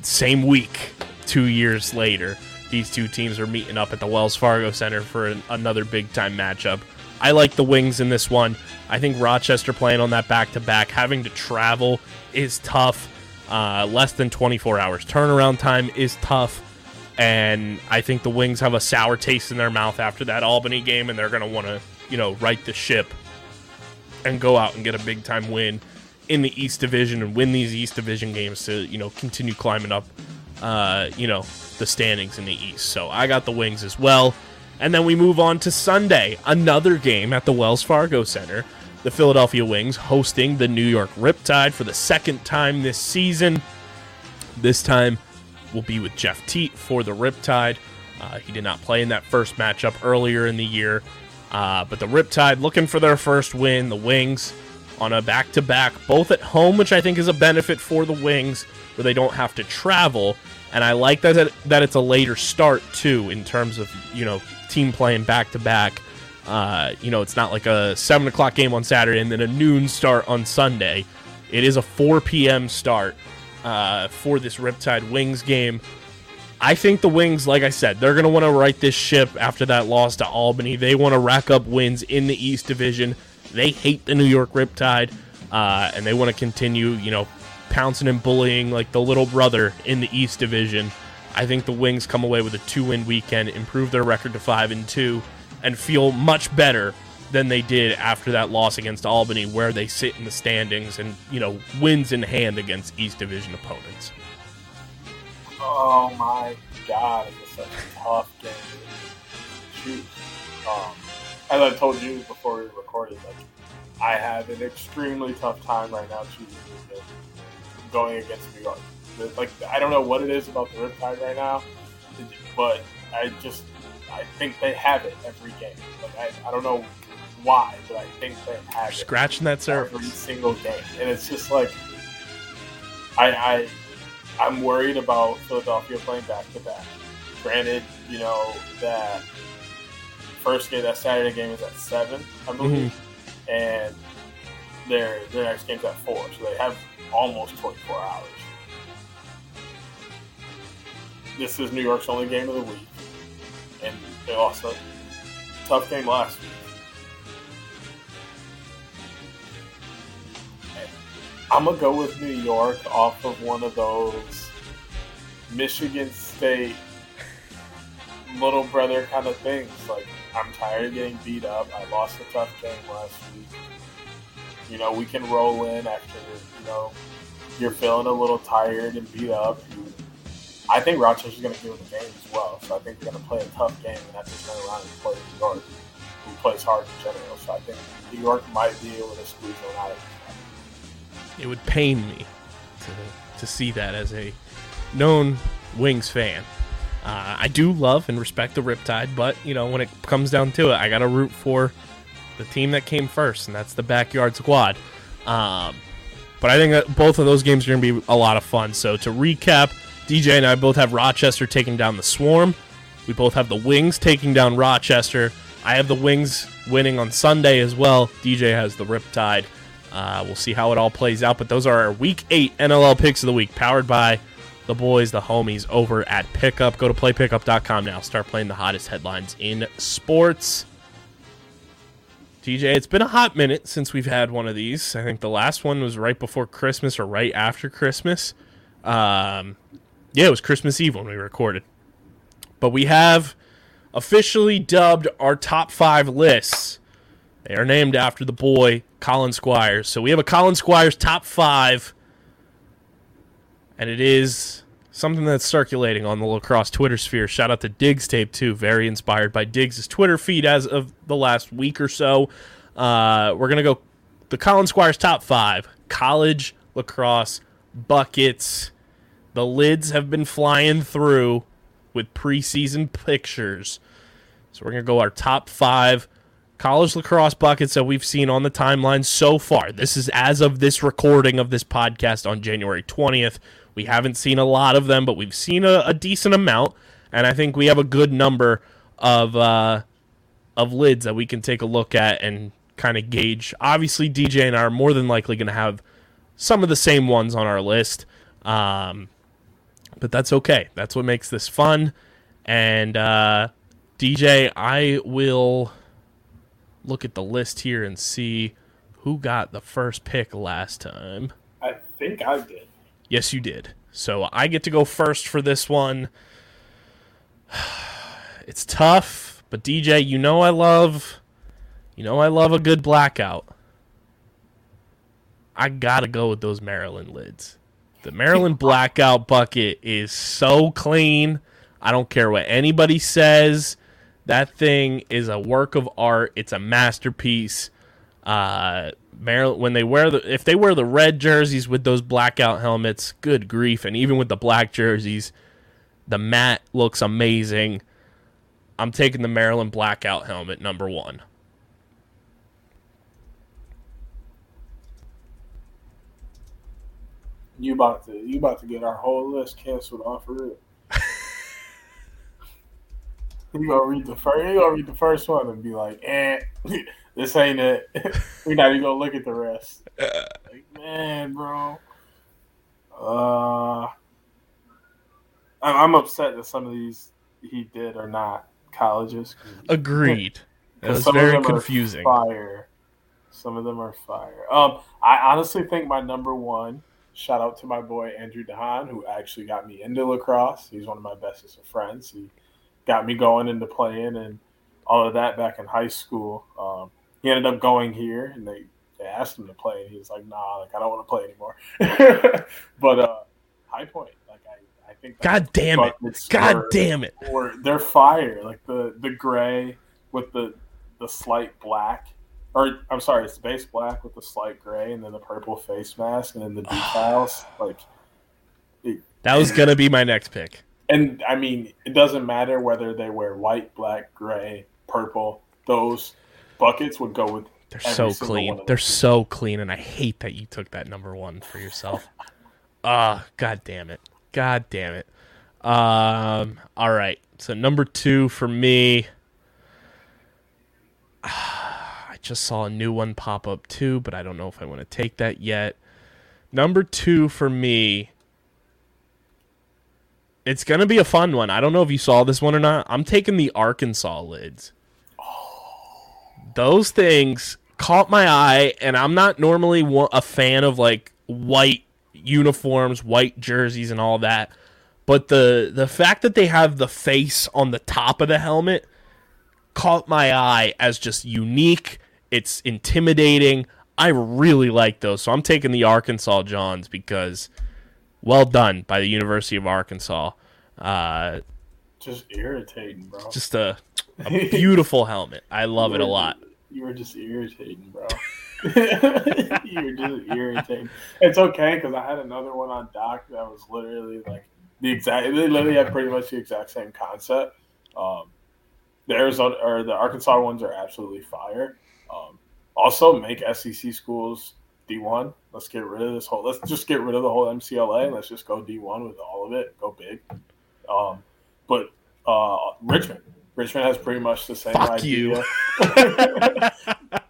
same week 2 years later these two teams are meeting up at the Wells Fargo Center for an, another big time matchup I like the Wings in this one. I think Rochester playing on that back to back, having to travel is tough. Uh, less than 24 hours turnaround time is tough. And I think the Wings have a sour taste in their mouth after that Albany game, and they're going to want to, you know, right the ship and go out and get a big time win in the East Division and win these East Division games to, you know, continue climbing up, uh, you know, the standings in the East. So I got the Wings as well. And then we move on to Sunday, another game at the Wells Fargo Center. The Philadelphia Wings hosting the New York Riptide for the second time this season. This time will be with Jeff Teat for the Riptide. Uh, he did not play in that first matchup earlier in the year. Uh, but the Riptide looking for their first win. The Wings on a back to back, both at home, which I think is a benefit for the Wings, where they don't have to travel. And I like that that it's a later start too, in terms of you know team playing back to back. You know, it's not like a seven o'clock game on Saturday and then a noon start on Sunday. It is a 4 p.m. start uh, for this Riptide Wings game. I think the Wings, like I said, they're going to want to right this ship after that loss to Albany. They want to rack up wins in the East Division. They hate the New York Riptide, uh, and they want to continue, you know, pouncing and bullying like the little brother in the East Division. I think the Wings come away with a two-win weekend, improve their record to five and two, and feel much better than they did after that loss against Albany, where they sit in the standings and you know wins in hand against East Division opponents. Oh my god, it's such a tough game choose. Um, as I told you before we recorded, like I have an extremely tough time right now choosing going against New York. Like I don't know what it is about the Riptide right now, but I just I think they have it every game. Like I, I don't know why, but I think they have it Scratching that every surface. single game, and it's just like I, I I'm worried about Philadelphia playing back to back. Granted, you know that first game, that Saturday game is at seven, I believe, mm-hmm. and their their next game's at four, so they have almost 24 hours. This is New York's only game of the week, and they lost a tough game last week. I'm gonna go with New York off of one of those Michigan State little brother kind of things. Like I'm tired of getting beat up. I lost a tough game last week. You know, we can roll in after you know you're feeling a little tired and beat up. I think Rochester's going to give the game as well. So I think they're going to play a tough game and have to turn around and play New York, who plays hard in general. So I think New York might be able to squeeze one out. It would pain me to, to see that as a known Wings fan. Uh, I do love and respect the Riptide, but you know when it comes down to it, I got to root for the team that came first, and that's the backyard squad. Um, but I think that both of those games are to be a lot of fun. So to recap, DJ and I both have Rochester taking down the Swarm. We both have the Wings taking down Rochester. I have the Wings winning on Sunday as well. DJ has the Riptide. Uh, we'll see how it all plays out. But those are our Week 8 NLL picks of the week, powered by the boys, the homies over at Pickup. Go to playpickup.com now. Start playing the hottest headlines in sports. DJ, it's been a hot minute since we've had one of these. I think the last one was right before Christmas or right after Christmas. Um, yeah, it was Christmas Eve when we recorded. But we have officially dubbed our top five lists. They are named after the boy, Colin Squires. So we have a Colin Squires top five. And it is something that's circulating on the lacrosse Twitter sphere. Shout out to Diggs Tape, too. Very inspired by Diggs' Twitter feed as of the last week or so. Uh, we're to go the Colin Squires top five college lacrosse buckets. The lids have been flying through with preseason pictures. So we're to go our top five college lacrosse buckets that we've seen on the timeline so far. This is as of this recording of this podcast on January 20th. We haven't seen a lot of them, but we've seen a, a decent amount, and I think we have a good number of uh, of lids that we can take a look at and kind of gauge. Obviously, DJ and I are more than likely going to have some of the same ones on our list, um, but that's okay. That's what makes this fun. And uh, DJ, I will look at the list here and see who got the first pick last time. I think I did. Yes, you did. So I get to go first for this one. It's tough, but DJ, you know I love you know I love a good blackout. I got to go with those Maryland lids. The Maryland blackout bucket is so clean. I don't care what anybody says. That thing is a work of art. It's a masterpiece. Uh, Maryland when they wear the if they wear the red jerseys with those blackout helmets, good grief! And even with the black jerseys, the mat looks amazing. I'm taking the Maryland blackout helmet number one. You about to you about to get our whole list canceled off of it. you gonna read the first you gonna read the first one and be like, eh, this ain't it. We're not even gonna look at the rest. Like, man, bro. Uh I'm I'm upset that some of these he did are not colleges. Agreed. That was very confusing. Fire. Some of them are fire. Um, I honestly think my number one. Shout out to my boy Andrew Dehan, who actually got me into lacrosse. He's one of my bestest of friends. He got me going into playing and all of that back in high school. Um, he ended up going here, and they, they asked him to play, and he was like, "Nah, like I don't want to play anymore." but uh, High Point, like I, I think. God damn it. God were- damn it. or they're fire. Like the the gray with the the slight black, or I'm sorry, it's base black with the slight gray, and then the purple face mask, and then the decals. like, That was gonna be my next pick. and I mean, it doesn't matter whether they wear white, black, gray, purple. Those buckets would go with. They're so clean. They're so clean, and I hate that you took that number one for yourself. Ah, god damn it. God damn it. Um, all right. So number two for me. I just saw a new one pop up too, but I don't know if I want to take that yet. Number two for me. It's gonna be a fun one. I don't know if you saw this one or not. I'm taking the Arkansas lids those things caught my eye and i'm not normally a fan of like white uniforms white jerseys and all that. But the the fact that they have the face on the top of the helmet caught my eye as just unique. It's intimidating. I really like those. So i'm taking the arkansas johns because well done by the university of arkansas. Uh, Just irritating, bro. just a, a beautiful helmet i love it a lot You were just irritating, bro. you were just irritating. It's okay because I had another one on doc that was literally like the exact. They literally had pretty much the exact same concept. Um, the Arizona or the Arkansas ones are absolutely fire. Um, also, make SEC schools D one. Let's get rid of this whole. Let's just get rid of the whole MCLA. and Let's just go D one with all of it. Go big. Um, but uh, Richmond. Richmond has pretty much the same Fuck idea.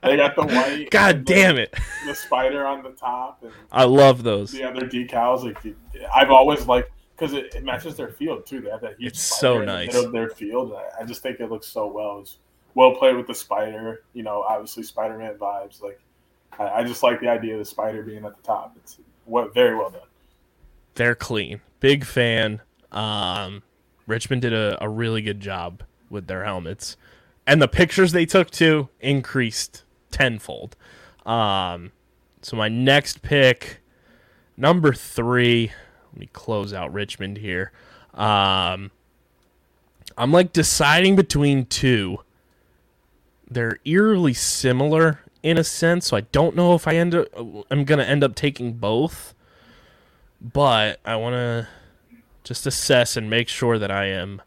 they got the white. god and the- damn it The spider on the top and i love those the other decals. Like I've always liked because it, it matches their field too. They have that huge. It's spider so in the nice. middle of their field. I, I just think it looks so well. It's well played with the spider. You know, obviously Spider-Man vibes. Like I, I just like the idea of the spider being at the top. It's what very well done. they're clean. Big fan. Um, Richmond did a, a really good job with their helmets, and the pictures they took too increased tenfold. Um, so my next pick, number three. Let me close out Richmond here. Um, I'm like deciding between two. They're eerily similar in a sense, so I don't know if I end up. I'm gonna end up taking both but I want to just assess and make sure that I am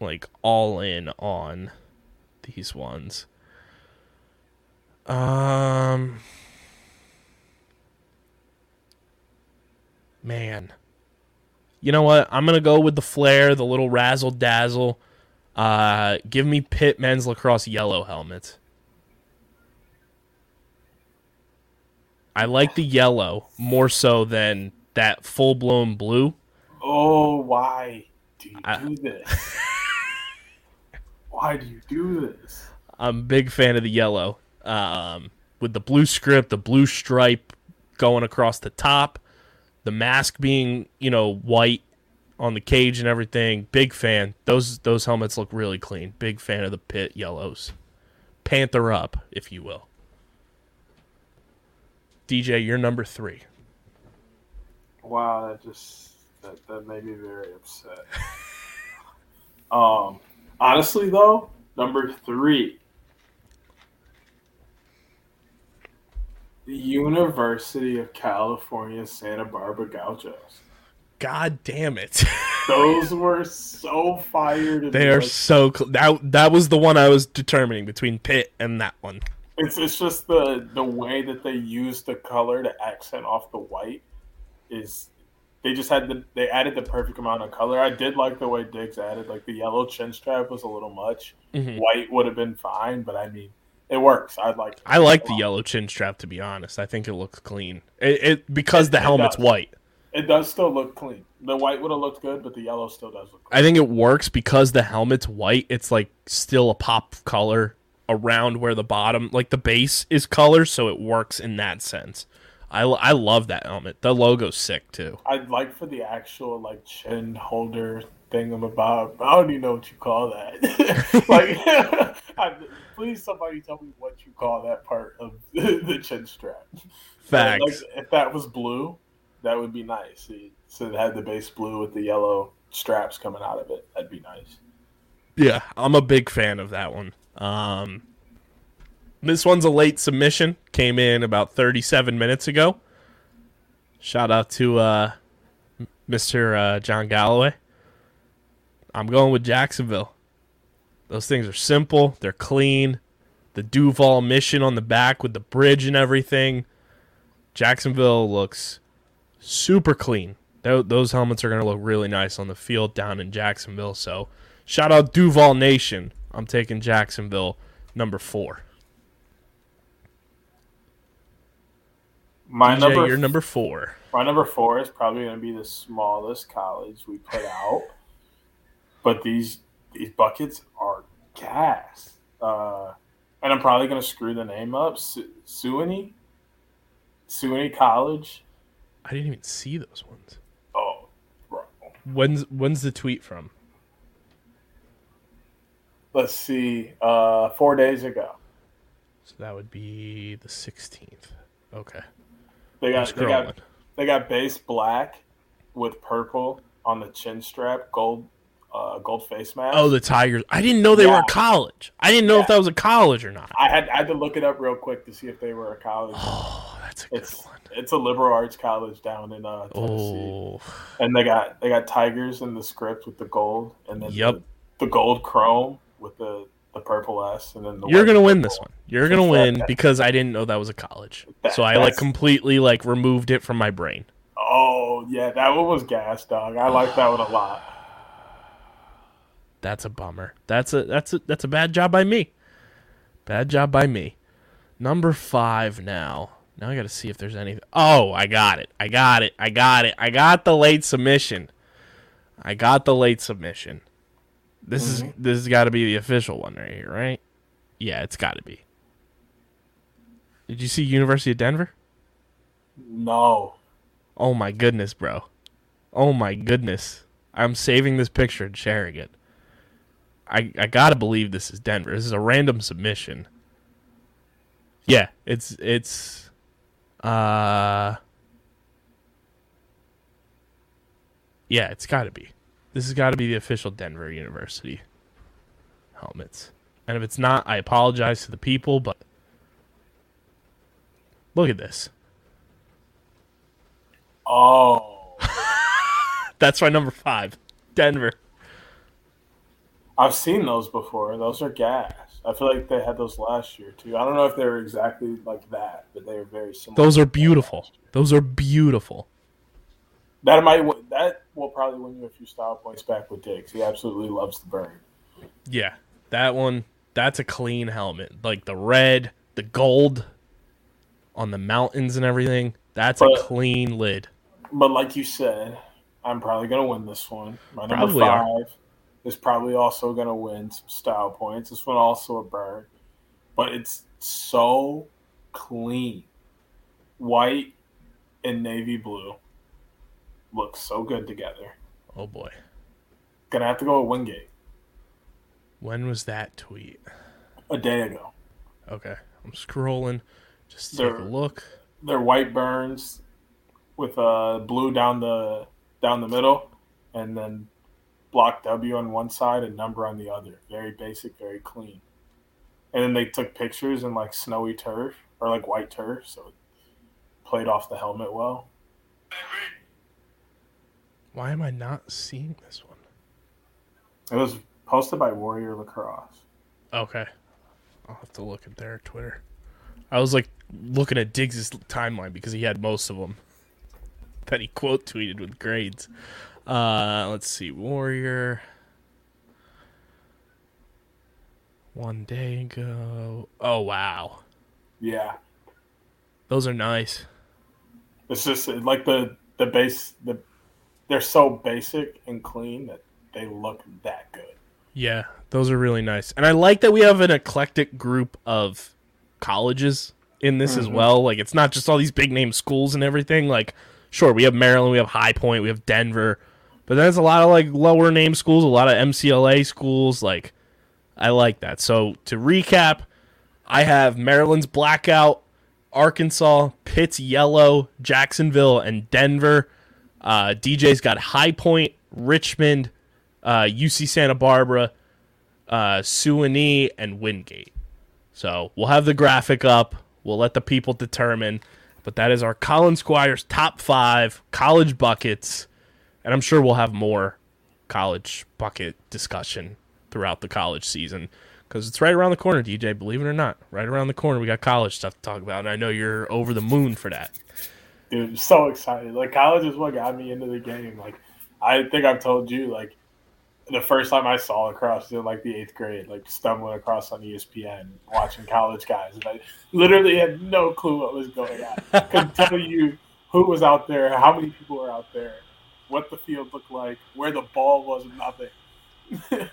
like all in on these ones. Um man. You know what? I'm going to go with the flare, the little razzle dazzle. Uh give me Pitt men's lacrosse yellow helmet. I like the yellow more so than that full blown blue. Oh, why do you I- do this? why do you do this? I'm a big fan of the yellow. Um, with the blue script, the blue stripe going across the top, the mask being, you know, white on the cage and everything. Big fan. Those those helmets look really clean. Big fan of the pit yellows. Panther up, if you will. DJ, you're number three. Wow, that just that, that made me very upset. um, honestly, though, number three, the University of California, Santa Barbara Gauchos. God damn it. Those were so fired. They are Like, so cl- that that was the one I was determining between Pitt and that one. It's it's just the the way that they use the color to accent off the white is they just had the they added the perfect amount of color. I did like the way Diggs added like the yellow chin strap was a little much. Mhm. White would have been fine, but I mean it works. I like I like the yellow chin strap to be honest. I think it looks clean. It, it because the helmet's white. It does still look clean. The white would have looked good, but the yellow still does look clean. I think it works because the helmet's white. It's like still a pop color around where the bottom, like the base, is color, so it works in that sense. I, I love that helmet. The logo's sick too. I'd like for the actual like chin holder thingamabob. I don't even know what you call that. like, I, please somebody tell me what you call that part of the chin strap. Facts. Like, if that was blue, that would be nice. So it had the base blue with the yellow straps coming out of it. That'd be nice. Yeah, I'm a big fan of that one. Um, this one's a late submission. Came in about 37 minutes ago. Shout out to uh, Mr. Uh, John Galloway. I'm going with Jacksonville. Those things are simple, they're clean. The Duval mission on the back with the bridge and everything. Jacksonville looks super clean. Those helmets are going to look really nice on the field down in Jacksonville. So, shout out Duval Nation. I'm taking Jacksonville number four. My DJ, number, you're number four. my number four is probably going to be the smallest college we put out, but these these buckets are gas. Uh, and I'm probably going to screw the name up. Su- Sewanee, Sewanee College. I didn't even see those ones. Oh, bro. When's when's the tweet from? Let's see. Uh, four days ago, So that would be the 16th. Okay. They got they got they got base black with purple on the chin strap, gold uh, gold face mask. Oh, the Tigers. I didn't know they were Yeah. a college. I didn't know if that was a college or not. I had I had to look it up real quick to see if they were a college. Oh, that's a good It's one. it's a liberal arts college down in uh, Tennessee, Oh, and they got they got tigers in the script with the gold, and then Yep. the, the gold chrome with the the purple S, and then the you're gonna win purple. this one. You're gonna win because I didn't know that was a college. That- So I like completely like removed it from my brain. Oh yeah, that one was gas, dog. I like that one a lot. That's a bummer. That's a that's a that's a bad job by me. Bad job by me. Number five now. Now I got to see if there's anything. Oh, I got it. I got it. I got it. I got the late submission. I got the late submission. This is this has got to be the official one right here, right? Yeah, it's got to be. Did you see University of Denver? No, Oh my goodness, bro. Oh my goodness. I'm saving this picture and sharing it. I I gotta believe this is Denver. This is a random submission. Yeah, it's it's uh Yeah, it's gotta be. This has gotta be the official Denver University helmets. And if it's not, I apologize to the people, but look at this. oh, That's my number five. Denver. I've seen those before. Those are gas. I feel like they had those last year too. I don't know if they were exactly like that, but they were very similar. Those are beautiful. Those are beautiful. That might that will probably win you a few style points back with Diggs. He absolutely loves the burn. Yeah. That one, that's a clean helmet. Like the red, the gold on the mountains and everything. That's a clean lid. But like you said, I'm probably gonna win this one. My number Probably are. five is probably also gonna win some style points. This one also a burn, but it's so clean. White and navy blue look so good together. Oh boy. Gonna have to go with Wingate When was that tweet? a day ago. Okay. I'm scrolling. Just to take a They're- look. They're white burns with uh, blue down the down the middle, and then block W on one side and number on the other. Very basic, very clean. And then they took pictures in like snowy turf or like white turf, so it played off the helmet well. Why am I not seeing this one? It was posted by Warrior Lacrosse. Okay. I'll have to look at their Twitter. I was like looking at Diggs' timeline because he had most of them that he quote tweeted with grades. Uh, let's see. Warrior. One day ago. Oh, wow. Yeah, Those are nice. it's just like the the base. The they're so basic and clean that they look that good. Yeah, those are really nice. And I like that we have an eclectic group of colleges in this as mm-hmm. well. Like it's not just all these big name schools and everything. Like sure, we have Maryland, we have High Point, we have Denver. But then there's a lot of like lower name schools, a lot of MCLA schools like I like that. So to recap, I have Maryland's blackout, Arkansas, Pitt's yellow, Jacksonville, and Denver. Uh, DJ's got High Point, Richmond, uh, UC Santa Barbara, uh, Sewanee, and Wingate. So we'll have the graphic up. We'll let the people determine. But that is our Colin Squires top five college buckets. And I'm sure we'll have more college bucket discussion throughout the college season because it's right around the corner, DJ. Believe it or not, right around the corner, we got college stuff to talk about, and I know you're over the moon for that. Dude, I'm so excited. Like college is what got me into the game. Like I think I've told you, like the first time I saw lacrosse in like the eighth grade, like stumbling across on ESPN, watching college guys, and I literally had no clue what was going on. Couldn't tell you who was out there, how many people were out there, what the field looked like, where the ball was, nothing.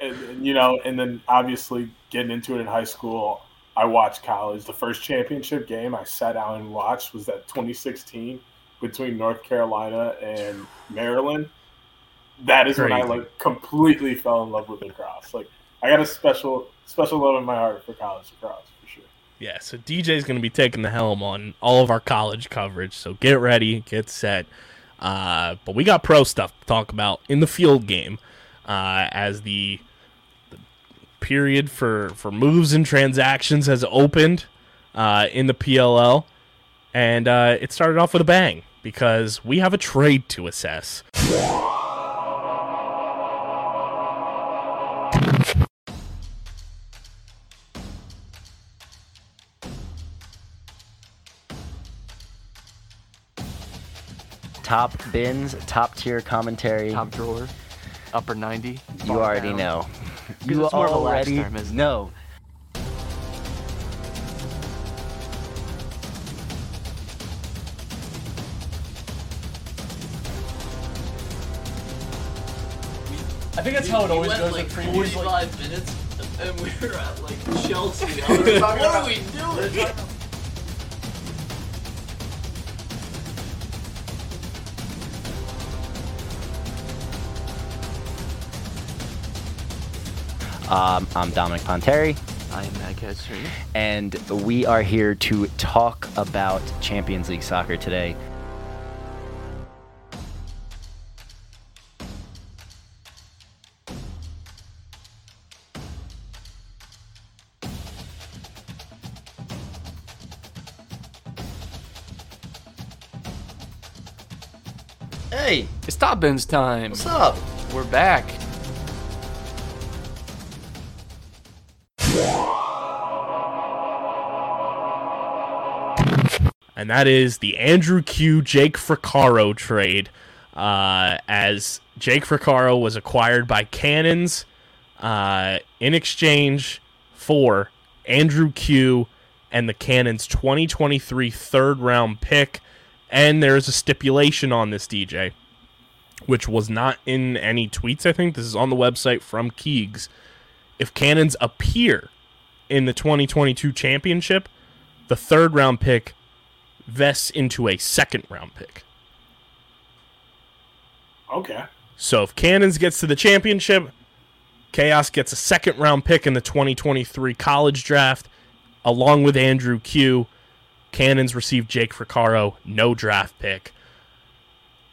and, and you know, and then obviously getting into it in high school, I watched college. The first championship game I sat down and watched was that 2016 between North Carolina and Maryland. That is when I like completely fell in love with lacrosse. Like I got a special special love in my heart for college lacrosse for sure. Yeah, so DJ's going to be taking the helm on all of our college coverage. So get ready, get set. Uh, but we got pro stuff to talk about in the field game uh, as the period for, for moves and transactions has opened uh, in the PLL. And uh, it started off with a bang because we have a trade to assess. top bins, top tier commentary. top drawer, upper 90. you already down. know. 'Cause You it's more of a lax already term, isn't it? know. I think that's how it always went goes. like at previews, 45 minutes and we were at like Chelsea. I was like, what are we doing? Um, I'm Dominic Ponteri, I am Matt Ketcher. and we are here to talk about Champions League soccer today. Hey, It's top bins time. what's up? We're back. And that is the Andrew Kew. Jake Froccaro trade. Uh, as Jake Froccaro was acquired by Cannons uh, in exchange for Andrew Kew. and the Cannons 2023 third round pick. And there's a stipulation on this DJ, which was not in any tweets, I think. This is on the website from Keegs. If Cannons appear in the 2022 championship, the third round pick vests into a second round pick. Okay. So if Cannons gets to the championship, Chaos gets a second round pick in the 2023 college draft, along with Andrew Kew. Cannons received Jake Froccaro, no draft pick.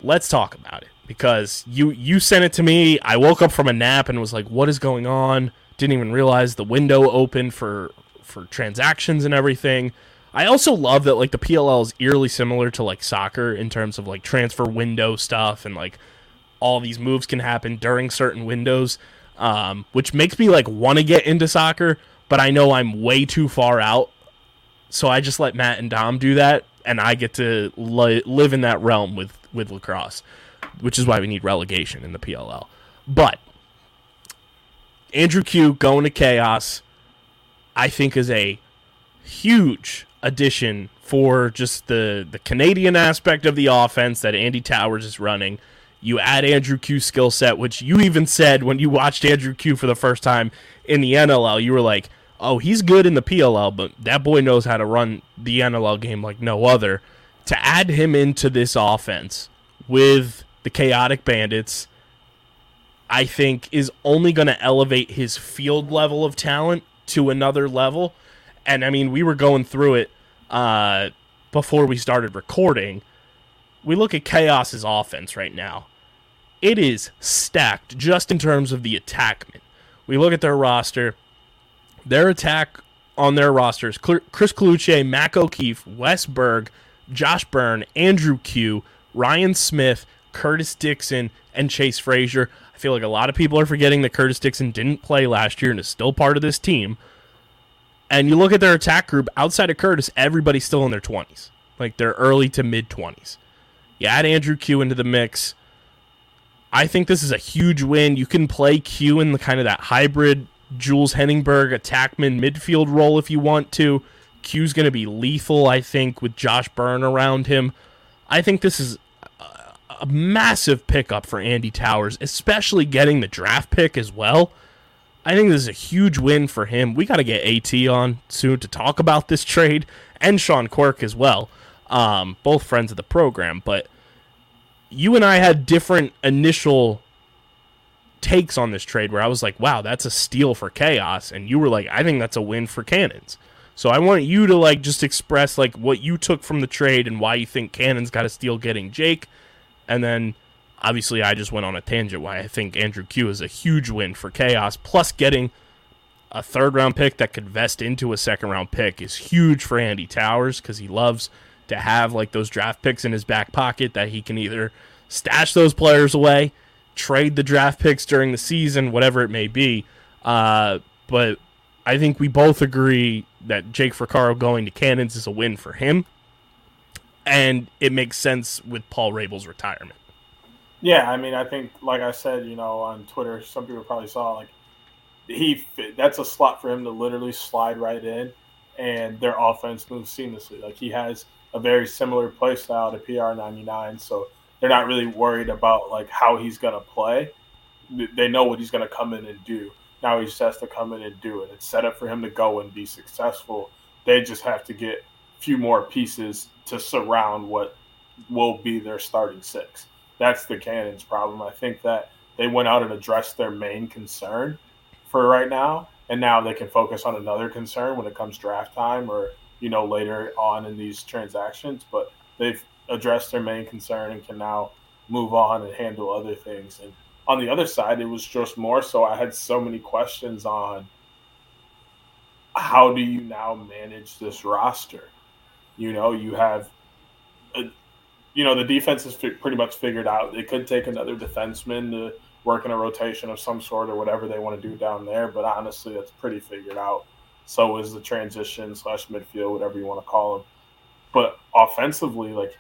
Let's talk about it because you you sent it to me. I woke up from a nap and was like, "What is going on?" Didn't even realize the window opened for for transactions and everything. I also love that like the PLL is eerily similar to like soccer in terms of like transfer window stuff and like all these moves can happen during certain windows, um, which makes me like want to get into soccer, but I know I'm way too far out. So I just let Matt and Dom do that, and I get to li- live in that realm with with lacrosse, which is why we need relegation in the PLL. But Andrew Kew going to chaos, I think is a huge addition for just the the Canadian aspect of the offense that Andy Towers is running. You add Andrew Kew's skill set, which you even said when you watched Andrew Kew for the first time in the NLL, you were like, "Oh, he's good in the PLL, but that boy knows how to run the NLL game like no other." To add him into this offense with the Chaotic Bandits, I think is only going to elevate his field level of talent to another level. And I mean, we were going through it uh, before we started recording. We look at Chaos's offense right now. It is stacked just in terms of the attackmen. We look at their roster. Their attack on their rosters Chris Colucci, Mac O'Keefe, Wes Berg, Josh Byrne, Andrew Kew, Ryan Smith, Curtis Dickson and Chase Fraser. I feel like a lot of people are forgetting that Curtis Dickson didn't play last year and is still part of this team. And you look at their attack group outside of Curtis, everybody's still in their 20s. Like they're early to mid 20s. You add Andrew Kew into the mix. I think this is a huge win. You can play Kew in the kind of that hybrid Jules Heningburg attackman midfield role if you want to. Kew's going to be lethal, I think, with Josh Byrne around him. I think this is a massive pickup for Andy Towers, especially getting the draft pick as well. I think this is a huge win for him. We got to get AT on soon to talk about this trade and Sean Quirk as well. Um, both friends of the program, but you and I had different initial takes on this trade where I was like, wow, that's a steal for chaos. And you were like, I think that's a win for cannons. So I want you to like just express like what you took from the trade and why you think Cannon's got a steal getting Jake. And then obviously I just went on a tangent why I think Andrew Kew is a huge win for Chaos. Plus getting a third round pick that could vest into a second round pick is huge for Andy Towers because he loves to have like those draft picks in his back pocket that he can either stash those players away, trade the draft picks during the season, whatever it may be. Uh, but I think we both agree that Jake Froccaro going to Cannons is a win for him, and it makes sense with Paul Rabil's retirement. Yeah, I mean, I think, like I said, you know, on Twitter, some people probably saw like he that's a slot for him to literally slide right in, and their offense moves seamlessly. Like he has a very similar play style to PR ninety nine, so they're not really worried about like how he's gonna play. They know what he's gonna come in and do. Now he just has to come in and do it. It's set up for him to go and be successful. They just have to get a few more pieces to surround what will be their starting six. That's the Cannons' problem. I think that they went out and addressed their main concern for right now, and now they can focus on another concern when it comes draft time or you know later on in these transactions. But they've addressed their main concern and can now move on and handle other things. And on the other side, it was just more so I had so many questions on how do you now manage this roster? You know, you have, you know, the defense is pretty much figured out. They could take another defenseman to work in a rotation of some sort or whatever they want to do down there, but honestly, that's pretty figured out. So is the transition slash midfield, whatever you want to call them. But offensively, like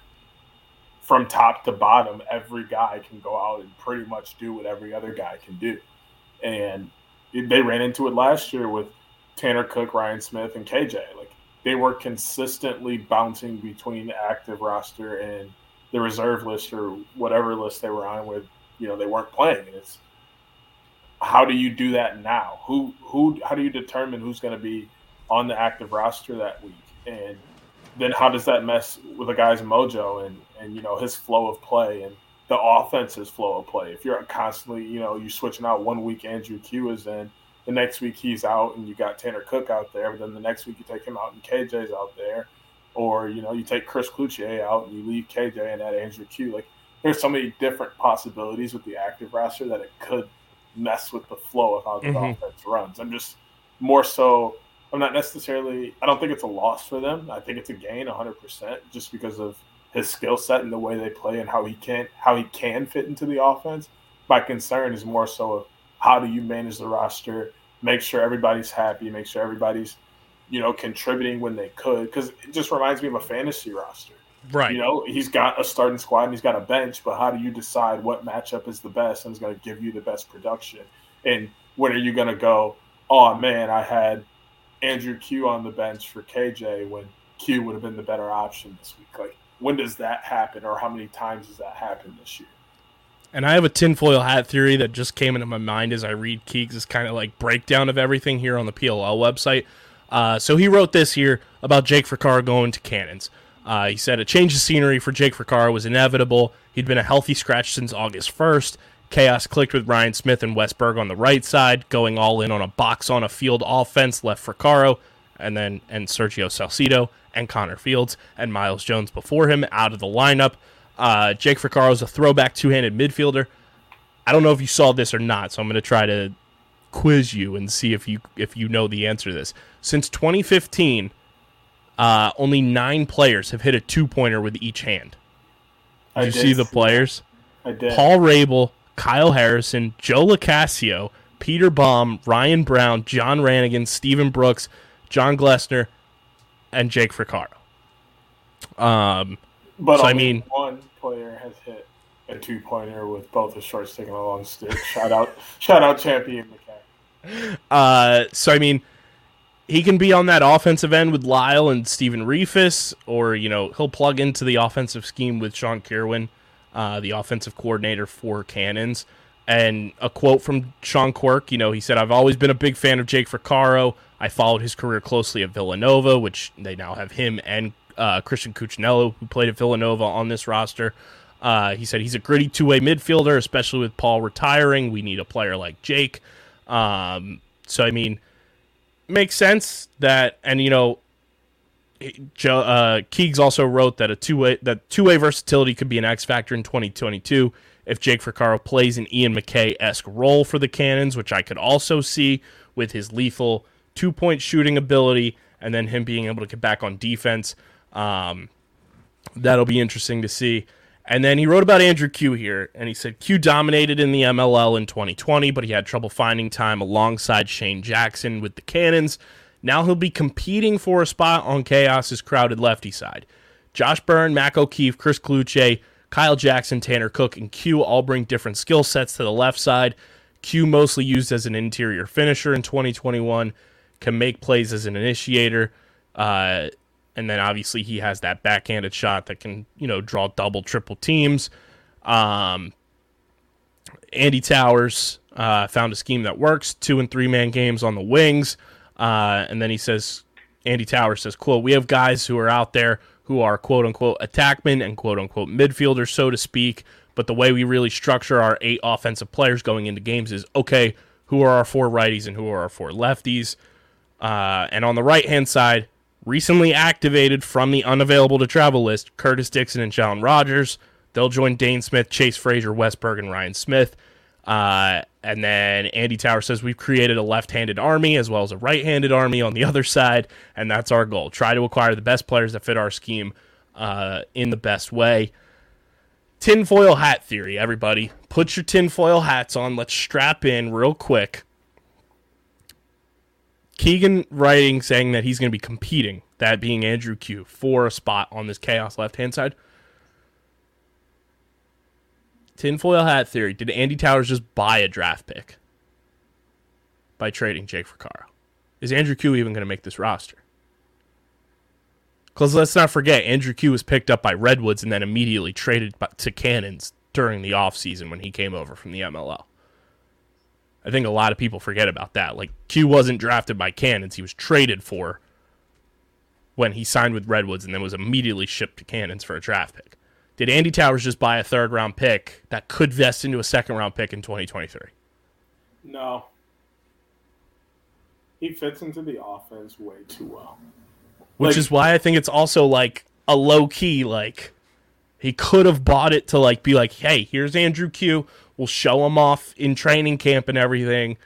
from top to bottom, every guy can go out and pretty much do what every other guy can do. And they ran into it last year with Tanner Cook, Ryan Smith, and KJ. Like they were consistently bouncing between active roster and the reserve list or whatever list they were on with, you know, they weren't playing. And it's how do you do that now? Who who how do you determine who's going to be on the active roster that week? And then how does that mess with a guy's mojo and and you know his flow of play and the offense's flow of play? If you're constantly you know you're switching out one week Andrew Kew is in, the next week he's out and you got Tanner Cook out there, but then the next week you take him out and KJ's out there, or you know you take Chris Cloutier out and you leave KJ and add Andrew Kew. Like there's so many different possibilities with the active roster that it could mess with the flow of how the Mhm. offense runs. I'm just more so. I'm not necessarily. I don't think it's a loss for them. I think it's a gain, 100, percent just because of his skill set and the way they play and how he can how he can fit into the offense. My concern is more so of how do you manage the roster, make sure everybody's happy, make sure everybody's you know contributing when they could. Because it just reminds me of a fantasy roster. Right. You know, he's got a starting squad and he's got a bench, but how do you decide what matchup is the best and is going to give you the best production? And when are you going to go, oh man, I had Andrew Kew on the bench for KJ when Kew would have been the better option this week? Like, when does that happen, or how many times does that happen this year? And I have a tinfoil hat theory that just came into my mind as I read Keeks' kind of like breakdown of everything here on the PLL website. Uh, so he wrote this here about Jake Froccaro going to Cannons. Uh, he said a change of scenery for Jake Froccaro was inevitable. He'd been a healthy scratch since August 1st. Chaos clicked with Ryan Smith and Westberg on the right side, going all in on a box on a field offense left Froccaro, and then and Sergio Salcido and Connor Fields and Myles Jones before him out of the lineup. Uh, Jake Froccaro is a throwback two-handed midfielder. I don't know if you saw this or not, so I'm going to try to quiz you and see if you if you know the answer to this. Since 2015, uh, only nine players have hit a two-pointer with each hand. Did I you did see the players? I did. Paul Rabil, Kyle Harrison, Joe Locascio, Peter Baum, Ryan Brown, John Ranagan, Stephen Brooks, John Glesener, and Jake Froccaro. Um, but so, I mean- one player has hit a two pointer with both a short stick and a long stick. shout out, shout out, champion. Uh, so I mean, he can be on that offensive end with Lyle and Stephen Rehfuss, or you know, he'll plug into the offensive scheme with Sean Kirwan, uh, the offensive coordinator for Cannons. And a quote from Sean Quirk, you know, he said, "I've always been a big fan of Jake Froccaro. I followed his career closely at Villanova, which they now have him and uh, Christian Cuccinello, who played at Villanova, on this roster." Uh, he said he's a gritty two-way midfielder, especially with Paul retiring. We need a player like Jake. Um, so I mean, makes sense that, and you know, Joe uh, Keegs also wrote that a two-way that two-way versatility could be an X factor in 2022 if Jake Froccaro plays an Ian McKay esque role for the Cannons, which I could also see with his lethal two-point shooting ability, and then him being able to get back on defense. Um, that'll be interesting to see. And then he wrote about Andrew Kew here, and he said Kew dominated in the MLL in 2020, but he had trouble finding time alongside Shane Jackson with the Cannons. Now he'll be competing for a spot on Chaos's crowded lefty side. Josh Byrne, Mac O'Keefe, Chris Cloutier, Kyle Jackson, Tanner Cook, and Kew all bring different skill sets to the left side. Kew mostly used as an interior finisher in 2021, can make plays as an initiator. Uh, and then obviously he has that backhanded shot that can you know draw double triple teams. Um andy towers uh, found a scheme that works. Two and three man games on the wings. Uh, and then he says andy towers says quote we have guys who are out there who are quote unquote attackmen and quote unquote midfielders so to speak. But the way we really structure our eight offensive players going into games is okay who are our four righties and who are our four lefties? Uh, and on the right hand side recently activated from the unavailable to travel list, Curtis Dickson and John Rogers. They'll join Dhane Smith, Chase Fraser, Westberg, and Ryan Smith. Uh, and then Andy Tower says we've created a left-handed army as well as a right-handed army on the other side, and that's our goal. Try to acquire the best players that fit our scheme uh, in the best way. Tinfoil hat theory, everybody. Put your tinfoil hats on. Let's strap in real quick. Keegan writing saying that he's going to be competing, that being Andrew Kew, for a spot on this chaos left hand side. Tinfoil hat theory. Did Andy Towers just buy a draft pick by trading Jake Froccaro? Is Andrew Kew even going to make this roster? Because let's not forget, Andrew Kew was picked up by Redwoods and then immediately traded to Cannons during the offseason when he came over from the MLL. I think a lot of people forget about that. Like Kew wasn't drafted by Cannons; he was traded for when he signed with Redwoods, and then was immediately shipped to Cannons for a draft pick. Did Andy Towers just buy a third round pick that could vest into a second round pick in 2023? No, he fits into the offense way too well. Which Like- is why I think it's also like a low key like he could have bought it to like be like, hey, here's Andrew Kew. We'll show him off in training camp and everything.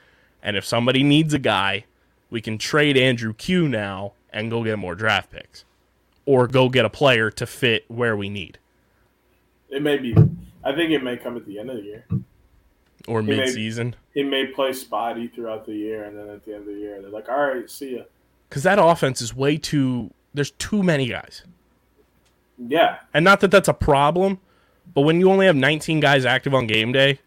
And if somebody needs a guy, we can trade Andrew Kew now and go get more draft picks. Or go get a player to fit where we need. It may be. I think it may come at the end of the year. Or may- mid season. He may play spotty throughout the year, and then at the end of the year, they're like, "All right, see ya." Because that offense is way too there's too many guys. Yeah, And not that that's a problem, but when you only have 19 guys active on game day,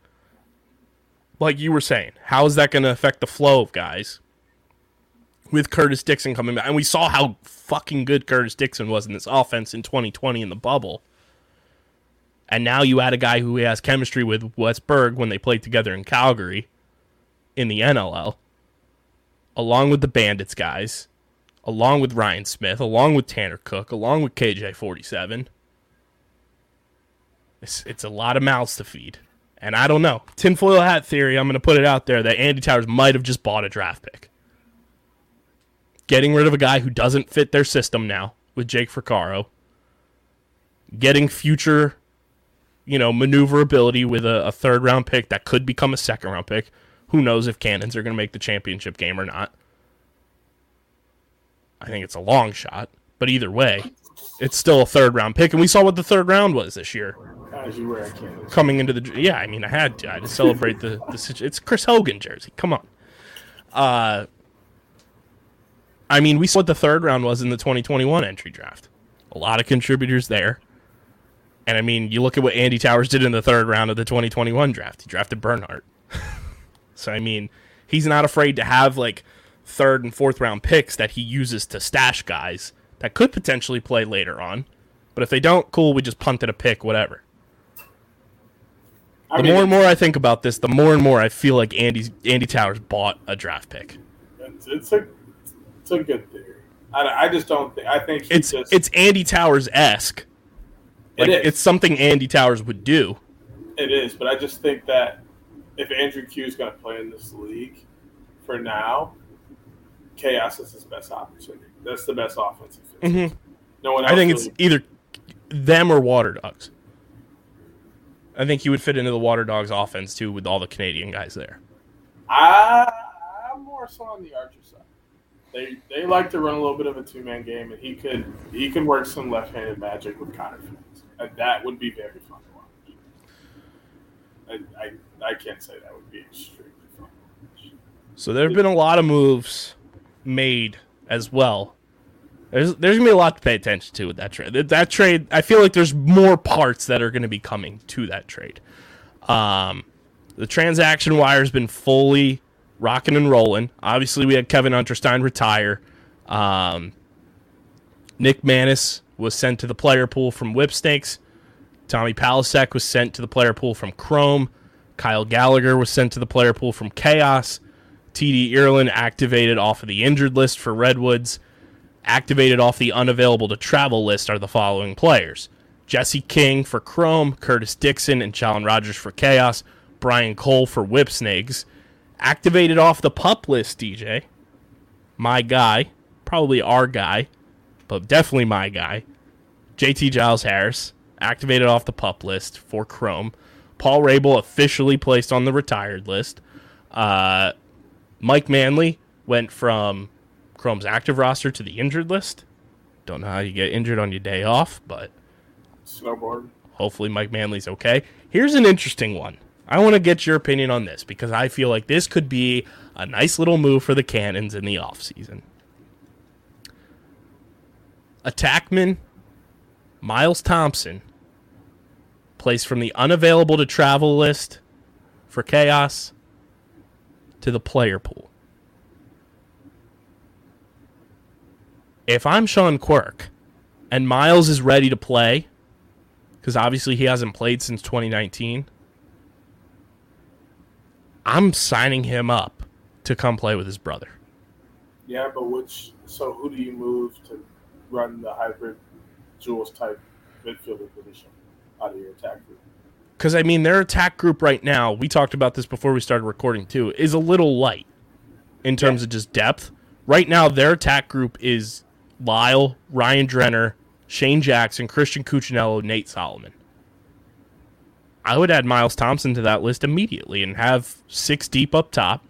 like you were saying, how is that going to affect the flow of guys? With Curtis Dickson coming back, and we saw how fucking good Curtis Dickson was in this offense in 2020 in the bubble. And now you add a guy who has chemistry with Westberg when they played together in Calgary in the NLL, along with the Bandits guys, along with Ryan Smith, along with Tanner Cook, along with KJ47. It's, it's a lot of mouths to feed. And I don't know. Tinfoil hat theory, I'm going to put it out there that Andy Towers might have just bought a draft pick. Getting rid of a guy who doesn't fit their system now with Jake Froccaro. Getting future, you know, maneuverability with a, a third round pick that could become a second round pick. Who knows if Cannons are going to make the championship game or not. I think it's a long shot, but either way, It's still a third round pick, and we saw what the third round was this year As you wear a Kansas. coming into the. Yeah, I mean, I had to. I had to celebrate the the. situ- It's Chris Hogan jersey. Come on. Uh, I mean, we saw what the third round was in the 2021 entry draft. A lot of contributors there. And I mean, you look at what Andy Towers did in the third round of the 2021 draft. He drafted Bernhardt. so I mean, he's not afraid to have like third and fourth round picks that he uses to stash guys that could potentially play later on. But if they don't, cool, we just punted a pick, whatever. The more and more I think about this, the more and more I feel like Andy's Andy Towers bought a draft pick. it's, it's a it's a good theory. I, I just don't think. I think It's just, it's Andy Towers esque. Like is. it's something Andy Towers would do. It is, but I just think that if Andrew Kew is going to play in this league for now, chaos is his best opportunity. That's the best offensive. Mhm. No one. I think it's either them or Water Dogs. I think he would fit into the Water Dogs offense too with all the Canadian guys there. I, I'm more so on the Archer side. They they like to run a little bit of a two man game, and he could he could work some left handed magic with Connor Fields, and uh, that would be very fun to watch. I, I I can't say that would be extremely fun. to watch. So there have been a lot of moves made as well. There's there's gonna be a lot to pay attention to with that trade. That, that trade, I feel like there's more parts that are gonna be coming to that trade. Um, the transaction wire has been fully rocking and rolling. Obviously, we had Kevin Unterstein retire. Um, Nick Manis was sent to the player pool from Whipsnakes. Tommy Palasek was sent to the player pool from Chrome. Kyle Gallagher was sent to the player pool from Chaos. TD Ireland activated off of the injured list for Redwoods. Activated off the unavailable to travel list are the following players Jesse King for Chrome, Curtis Dickson and Challen Rogers for Chaos, Brian Cole for Whipsnakes. Activated off the pup list, DJ. My guy, probably our guy, but definitely my guy. JT Giles Harris, activated off the pup list for Chrome. Paul Rabil officially placed on the retired list. Uh, Mike Manley went from Chrome's active roster to the injured list. Don't know how you get injured on your day off, but Snowboard. hopefully Mike Manley's okay. Here's an interesting one. I want to get your opinion on this because I feel like this could be a nice little move for the Cannons in the offseason. Attackman Miles Thompson placed from the unavailable to travel list for Chaos to the player pool. If I'm Sean Quirk and Miles is ready to play, because obviously he hasn't played since 2019, I'm signing him up to come play with his brother. Yeah, but which? So who do you move to run the hybrid Jules type midfielder position out of your attack group? Because, I mean, their attack group right now, we talked about this before we started recording too, is a little light in terms of just depth. Right now, their attack group is Lyle, Ryan Drenner, Shane Jackson, Christian Cuccinello, Nate Solomon. I would add Miles Thompson to that list immediately and have six deep up top.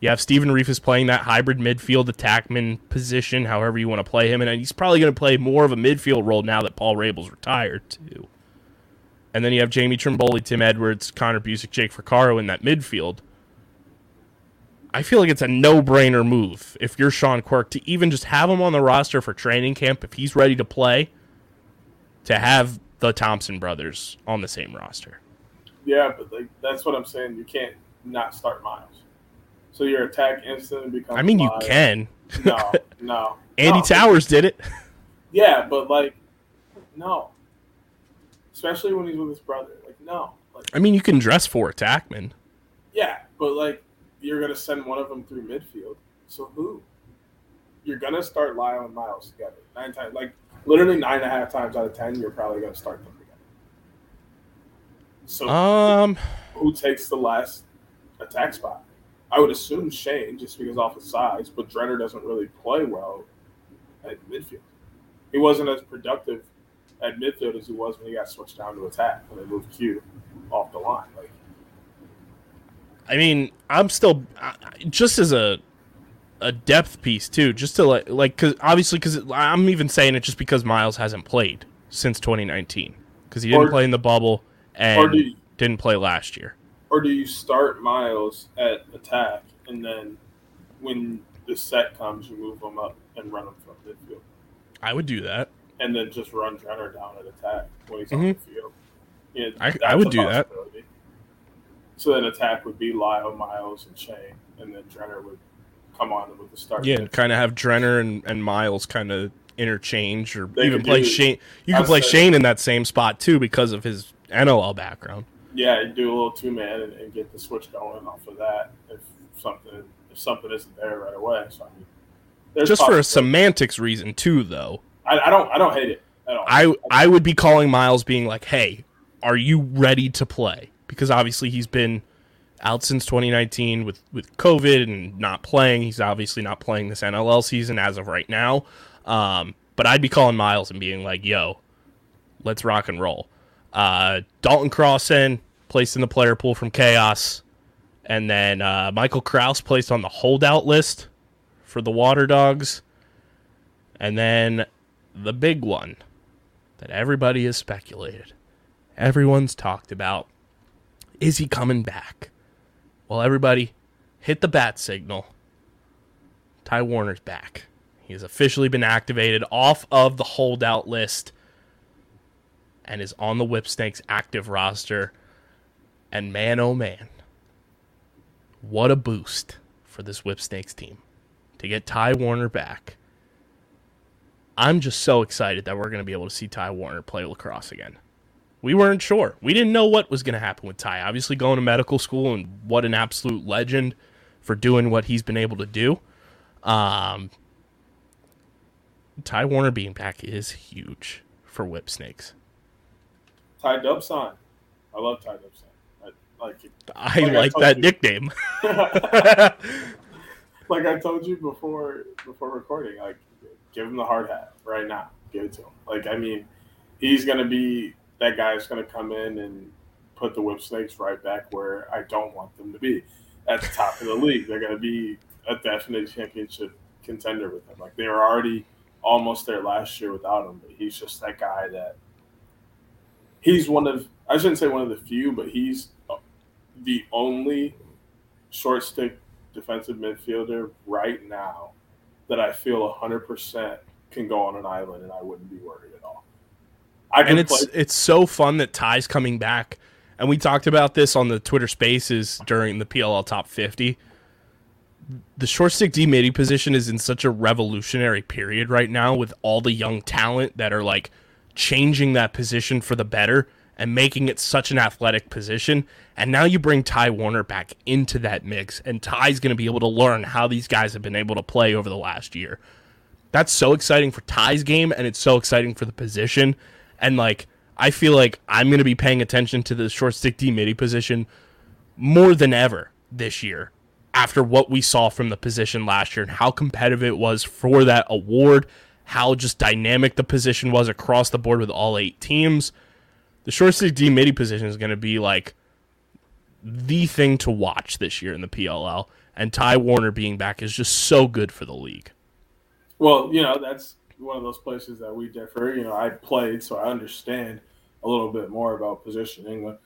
You have Stephen Rehfuss playing that hybrid midfield attackman position, however you want to play him, and he's probably going to play more of a midfield role now that Paul Rabil's retired too. And then you have Jamie Trimboli, Tim Edwards, Connor Busick, Jake Froccaro in that midfield. I feel like it's a no-brainer move if you're Sean Quirk to even just have him on the roster for training camp if he's ready to play. To have the Thompson brothers on the same roster. Yeah, but like that's what I'm saying. You can't not start Miles. So your attack instantly becomes. I mean, you can. No, no. Andy no. Towers did it. Yeah, but like, no. Especially when he's with his brother. Like, no. Like, I mean, you can dress for attackman. yeah, but like, you're gonna send one of them through midfield. So who? You're gonna start Lyle and Miles together nine times. Like, literally nine and a half times out of ten, you're probably gonna start them together. So Um, who takes the last attack spot? I would assume Shane, just because off his size, but Drenner doesn't really play well at midfield. He wasn't as productive at midfield as he was when he got switched down to attack when they moved Kew off the line. Like, I mean, I'm still just as a a depth piece too, just to like like cause obviously because I'm even saying it just because Miles hasn't played since 2019 because he didn't Or- play in the bubble and you- didn't play last year. Or do you start Miles at attack and then when the set comes, you move him up and run him from midfield, I would do that. and then just run Drenner down at attack when he's on Mhm. the field? Yeah, I- I would do that. So then attack would be Lyle, Miles, and Shane, and then Drenner would come on with the start. Yeah, and kind of have Drenner and, and Miles kind of interchange or They even play do- Shane. You could play Shane in that same spot too because of his NLL background. yeah, do a little two man and, and get the switch going off of that if something if something isn't there right away. So I mean, Just for a semantics reason too, though. I, I don't I don't hate it at all. I I would be calling Miles being like, "Hey, are you ready to play?" Because obviously he's been out since 2019 with with COVID and not playing. He's obviously not playing this NLL season as of right now. Um, but I'd be calling Miles and being like, "Yo, let's rock and roll." Uh, Dalton Crossan placed in the player pool from Chaos, and then uh, Michael Kraus placed on the holdout list for the Water Dogs, and then the big one that everybody has speculated, everyone's talked about. Is he coming back? Well, everybody, hit the bat signal. Ty Warner's back. He has officially been activated off of the holdout list and is on the Whipsnakes active roster. And man, oh man, what a boost for this Whipsnakes team to get Ty Warner back. I'm just so excited that we're going to be able to see Ty Warner play lacrosse again. We weren't sure. We didn't know what was going to happen with Ty. Obviously, going to medical school and what an absolute legend for doing what he's been able to do. Um, Ty Warner being back is huge for Whip Snakes. Ty Dubson. I love Ty Dubson. I like. I Like I that you. nickname. like I told you before before recording, like give him the hard hat right now. Give it to him. Like I mean, he's gonna be that guy is gonna come in and put the whip snakes right back where I don't want them to be. At the top of the league. They're gonna be a definite championship contender with them. Like they were already almost there last year without him, but he's just that guy that he's one of I shouldn't say one of the few, but he's the only short stick defensive midfielder right now that I feel 100% can go on an island and I wouldn't be worried at all. And it's play. it's so fun that Ty's coming back. And we talked about this on the Twitter Spaces during the PLL Top 50. The short stick D midi position is in such a revolutionary period right now with all the young talent that are like changing that position for the better and making it such an athletic position. And now you bring Ty Warner back into that mix, and Ty's going to be able to learn how these guys have been able to play over the last year that's so exciting for Ty's game and it's so exciting for the position. And like I feel like I'm gonna be paying attention to the short stick D midi position more than ever this year after what we saw from the position last year and how competitive it was for that award, how just dynamic the position was across the board with all eight teams. The short stick D midi position is gonna be like the thing to watch this year in the PLL. And Ty Warner being back is just so good for the league. Well, you know, that's one of those places that we differ. You know, I played, so I understand a little bit more about positioning.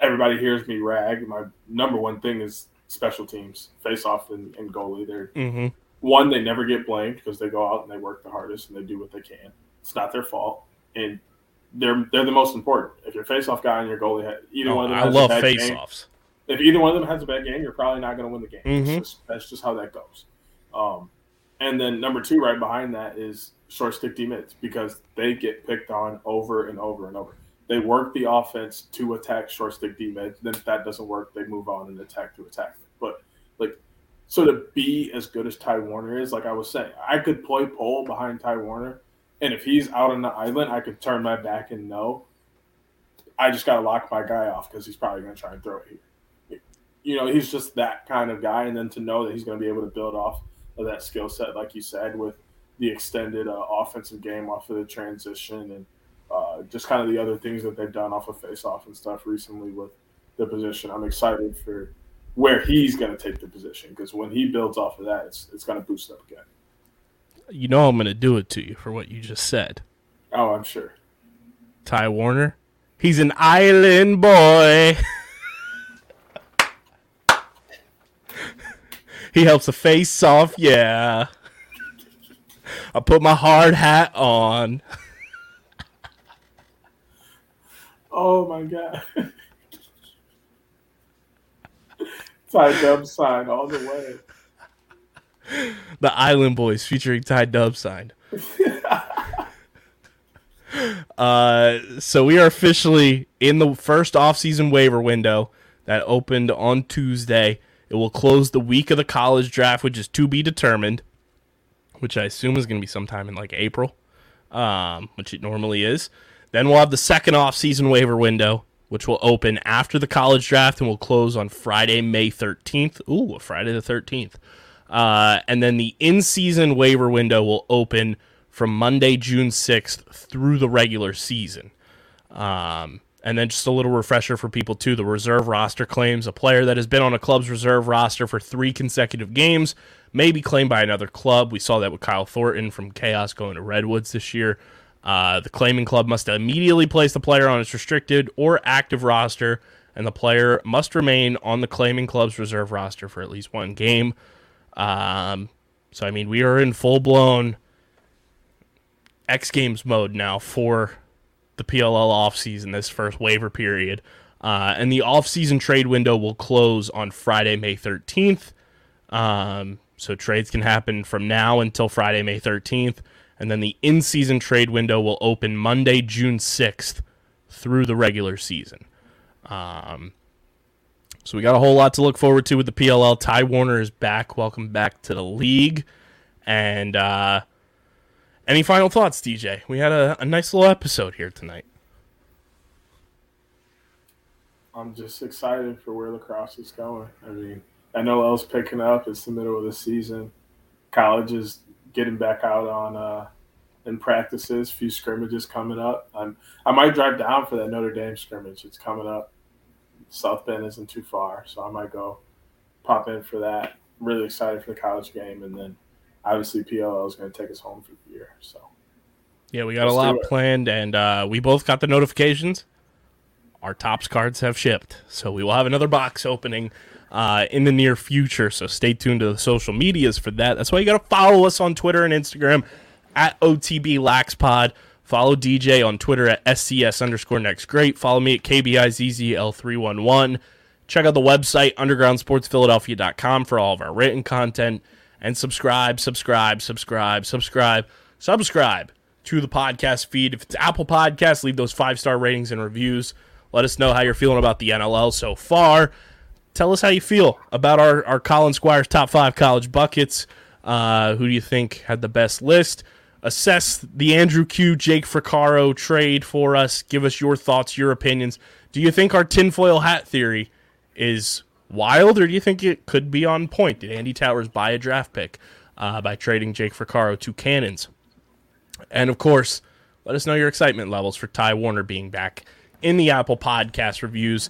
Everybody hears me rag. My number one thing is special teams, face off and, and goalie. They're Mm-hmm. one, they never get blamed because they go out and they work the hardest and they do what they can. It's not their fault, and they're they're the most important. If your face-off guy and your goalie, ha- either one of them, Oh, I has a love bad face-offs. if either one of them has a bad game, you're probably not going to win the game. Mhm. Just, that's just how that goes. Um, and then number two, right behind that, is short stick D mids because they get picked on over and over and over. They work the offense to attack short stick D mids. Then if that doesn't work, they move on and attack to attack. But like, so to be as good as Ty Warner is, like I was saying, I could play pole behind Ty Warner, and if he's out on the island, I could turn my back and know. I just got to lock my guy off because he's probably going to try and throw it here you know, he's just that kind of guy. And then to know that he's going to be able to build off of that skill set, like you said, with the extended uh, offensive game off of the transition and uh, just kind of the other things that they've done off of face off and stuff recently with the position. I'm excited for where he's going to take the position because when he builds off of that, it's it's going to boost up again. You know I'm going to do it to you for what you just said. Oh, I'm sure. Ty Warner. He's an island boy. he helps a face off, yeah. I put my hard hat on. Oh my god. Ty Dub sign all the way. The Island Boys featuring Ty Dub signed. uh, so we are officially in the first offseason waiver window that opened on Tuesday. It will close the week of the college draft, which is to be determined, which I assume is going to be sometime in like April, um, which it normally is. Then we'll have the second offseason waiver window, which will open after the college draft and will close on Friday, May 13th. Ooh, Friday the 13th. Uh, and then the in season waiver window will open from Monday, June 6th through the regular season. Um, and then just a little refresher for people too the reserve roster claims a player that has been on a club's reserve roster for three consecutive games may be claimed by another club. We saw that with Kyle Thornton from Chaos going to Redwoods this year. Uh, the claiming club must immediately place the player on its restricted or active roster, and the player must remain on the claiming club's reserve roster for at least one game. Um, so, I mean, we are in full blown X Games mode now for the PLL offseason, this first waiver period. Uh, and the offseason trade window will close on Friday, May 13th. Um, so trades can happen from now until Friday, May 13th. And then the in season trade window will open Monday, June 6th through the regular season. Um, so we got a whole lot to look forward to with the PLL. Ty Warner is back. Welcome back to the league. And uh, any final thoughts, DJ? We had a, a nice little episode here tonight. I'm just excited for where lacrosse is going. I mean, NLL's picking up. It's the middle of the season. College is getting back out on uh, in practices. Few scrimmages coming up. I'm I might drive down for that Notre Dame scrimmage. It's coming up. South Bend isn't too far, so I might go pop in for that. really excited for the college game, and then obviously PLL is going to take us home for the year. So Yeah, we got Let's a lot planned, and uh, we both got the notifications. Our tops cards have shipped, so we will have another box opening uh, in the near future. So stay tuned to the social medias for that. That's why you got to follow us on Twitter and Instagram at OTB LaxPod. Follow DJ on Twitter at SCS underscore next great. Follow me at KBIZZL311. Check out the website, undergroundsportsphiladelphia.com, for all of our written content. And subscribe, subscribe, subscribe, subscribe, subscribe to the podcast feed. If it's Apple Podcasts, leave those five star ratings and reviews. Let us know how you're feeling about the NLL so far. Tell us how you feel about our, our Colin Squires top five college buckets. Uh, who do you think had the best list? Assess the Andrew Kew, Jake Froccaro trade for us. Give us your thoughts, your opinions. Do you think our tinfoil hat theory is wild, or do you think it could be on point? Did Andy Towers buy a draft pick uh, by trading Jake Froccaro to Cannons? And of course, let us know your excitement levels for Ty Warner being back in the Apple Podcast reviews.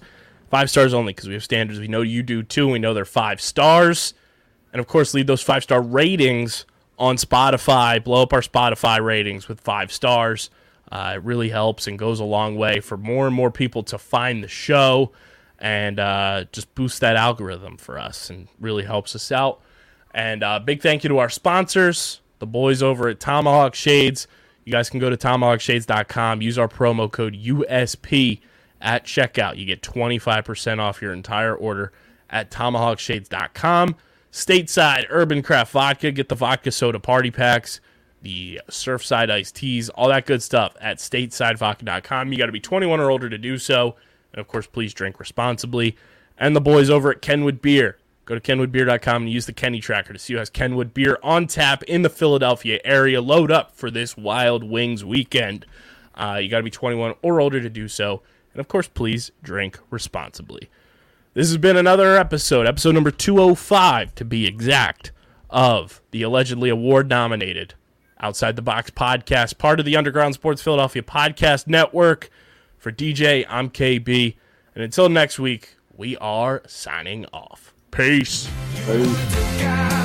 Five stars only because we have standards. We know you do too. We know they're five stars. And of course, leave those five star ratings on Spotify. Blow up our Spotify ratings with five stars. Uh, it really helps and goes a long way for more and more people to find the show and uh, just boost that algorithm for us and really helps us out. And uh, big thank you to our sponsors, the boys over at Tomahawk Shades. You guys can go to tomahawkshades.com, use our promo code USP at checkout. You get 25% off your entire order at tomahawkshades.com. Stateside Urban Craft Vodka, get the vodka soda party packs, the Surfside iced teas, all that good stuff at statesidevodka.com. You got to be 21 or older to do so. And of course, please drink responsibly. And the boys over at Kenwood Beer. Go to kenwoodbeer.com and use the Kenny tracker to see who has Kenwood Beer on tap in the Philadelphia area. Load up for this Wild Wings weekend. Uh, you got to be 21 or older to do so. And of course, please drink responsibly. This has been another episode, episode number 205 to be exact, of the allegedly award nominated Outside the Box podcast, part of the Underground Sports Philadelphia podcast network. For DJ, I'm KB. And until next week, we are signing off. Peace. Peace.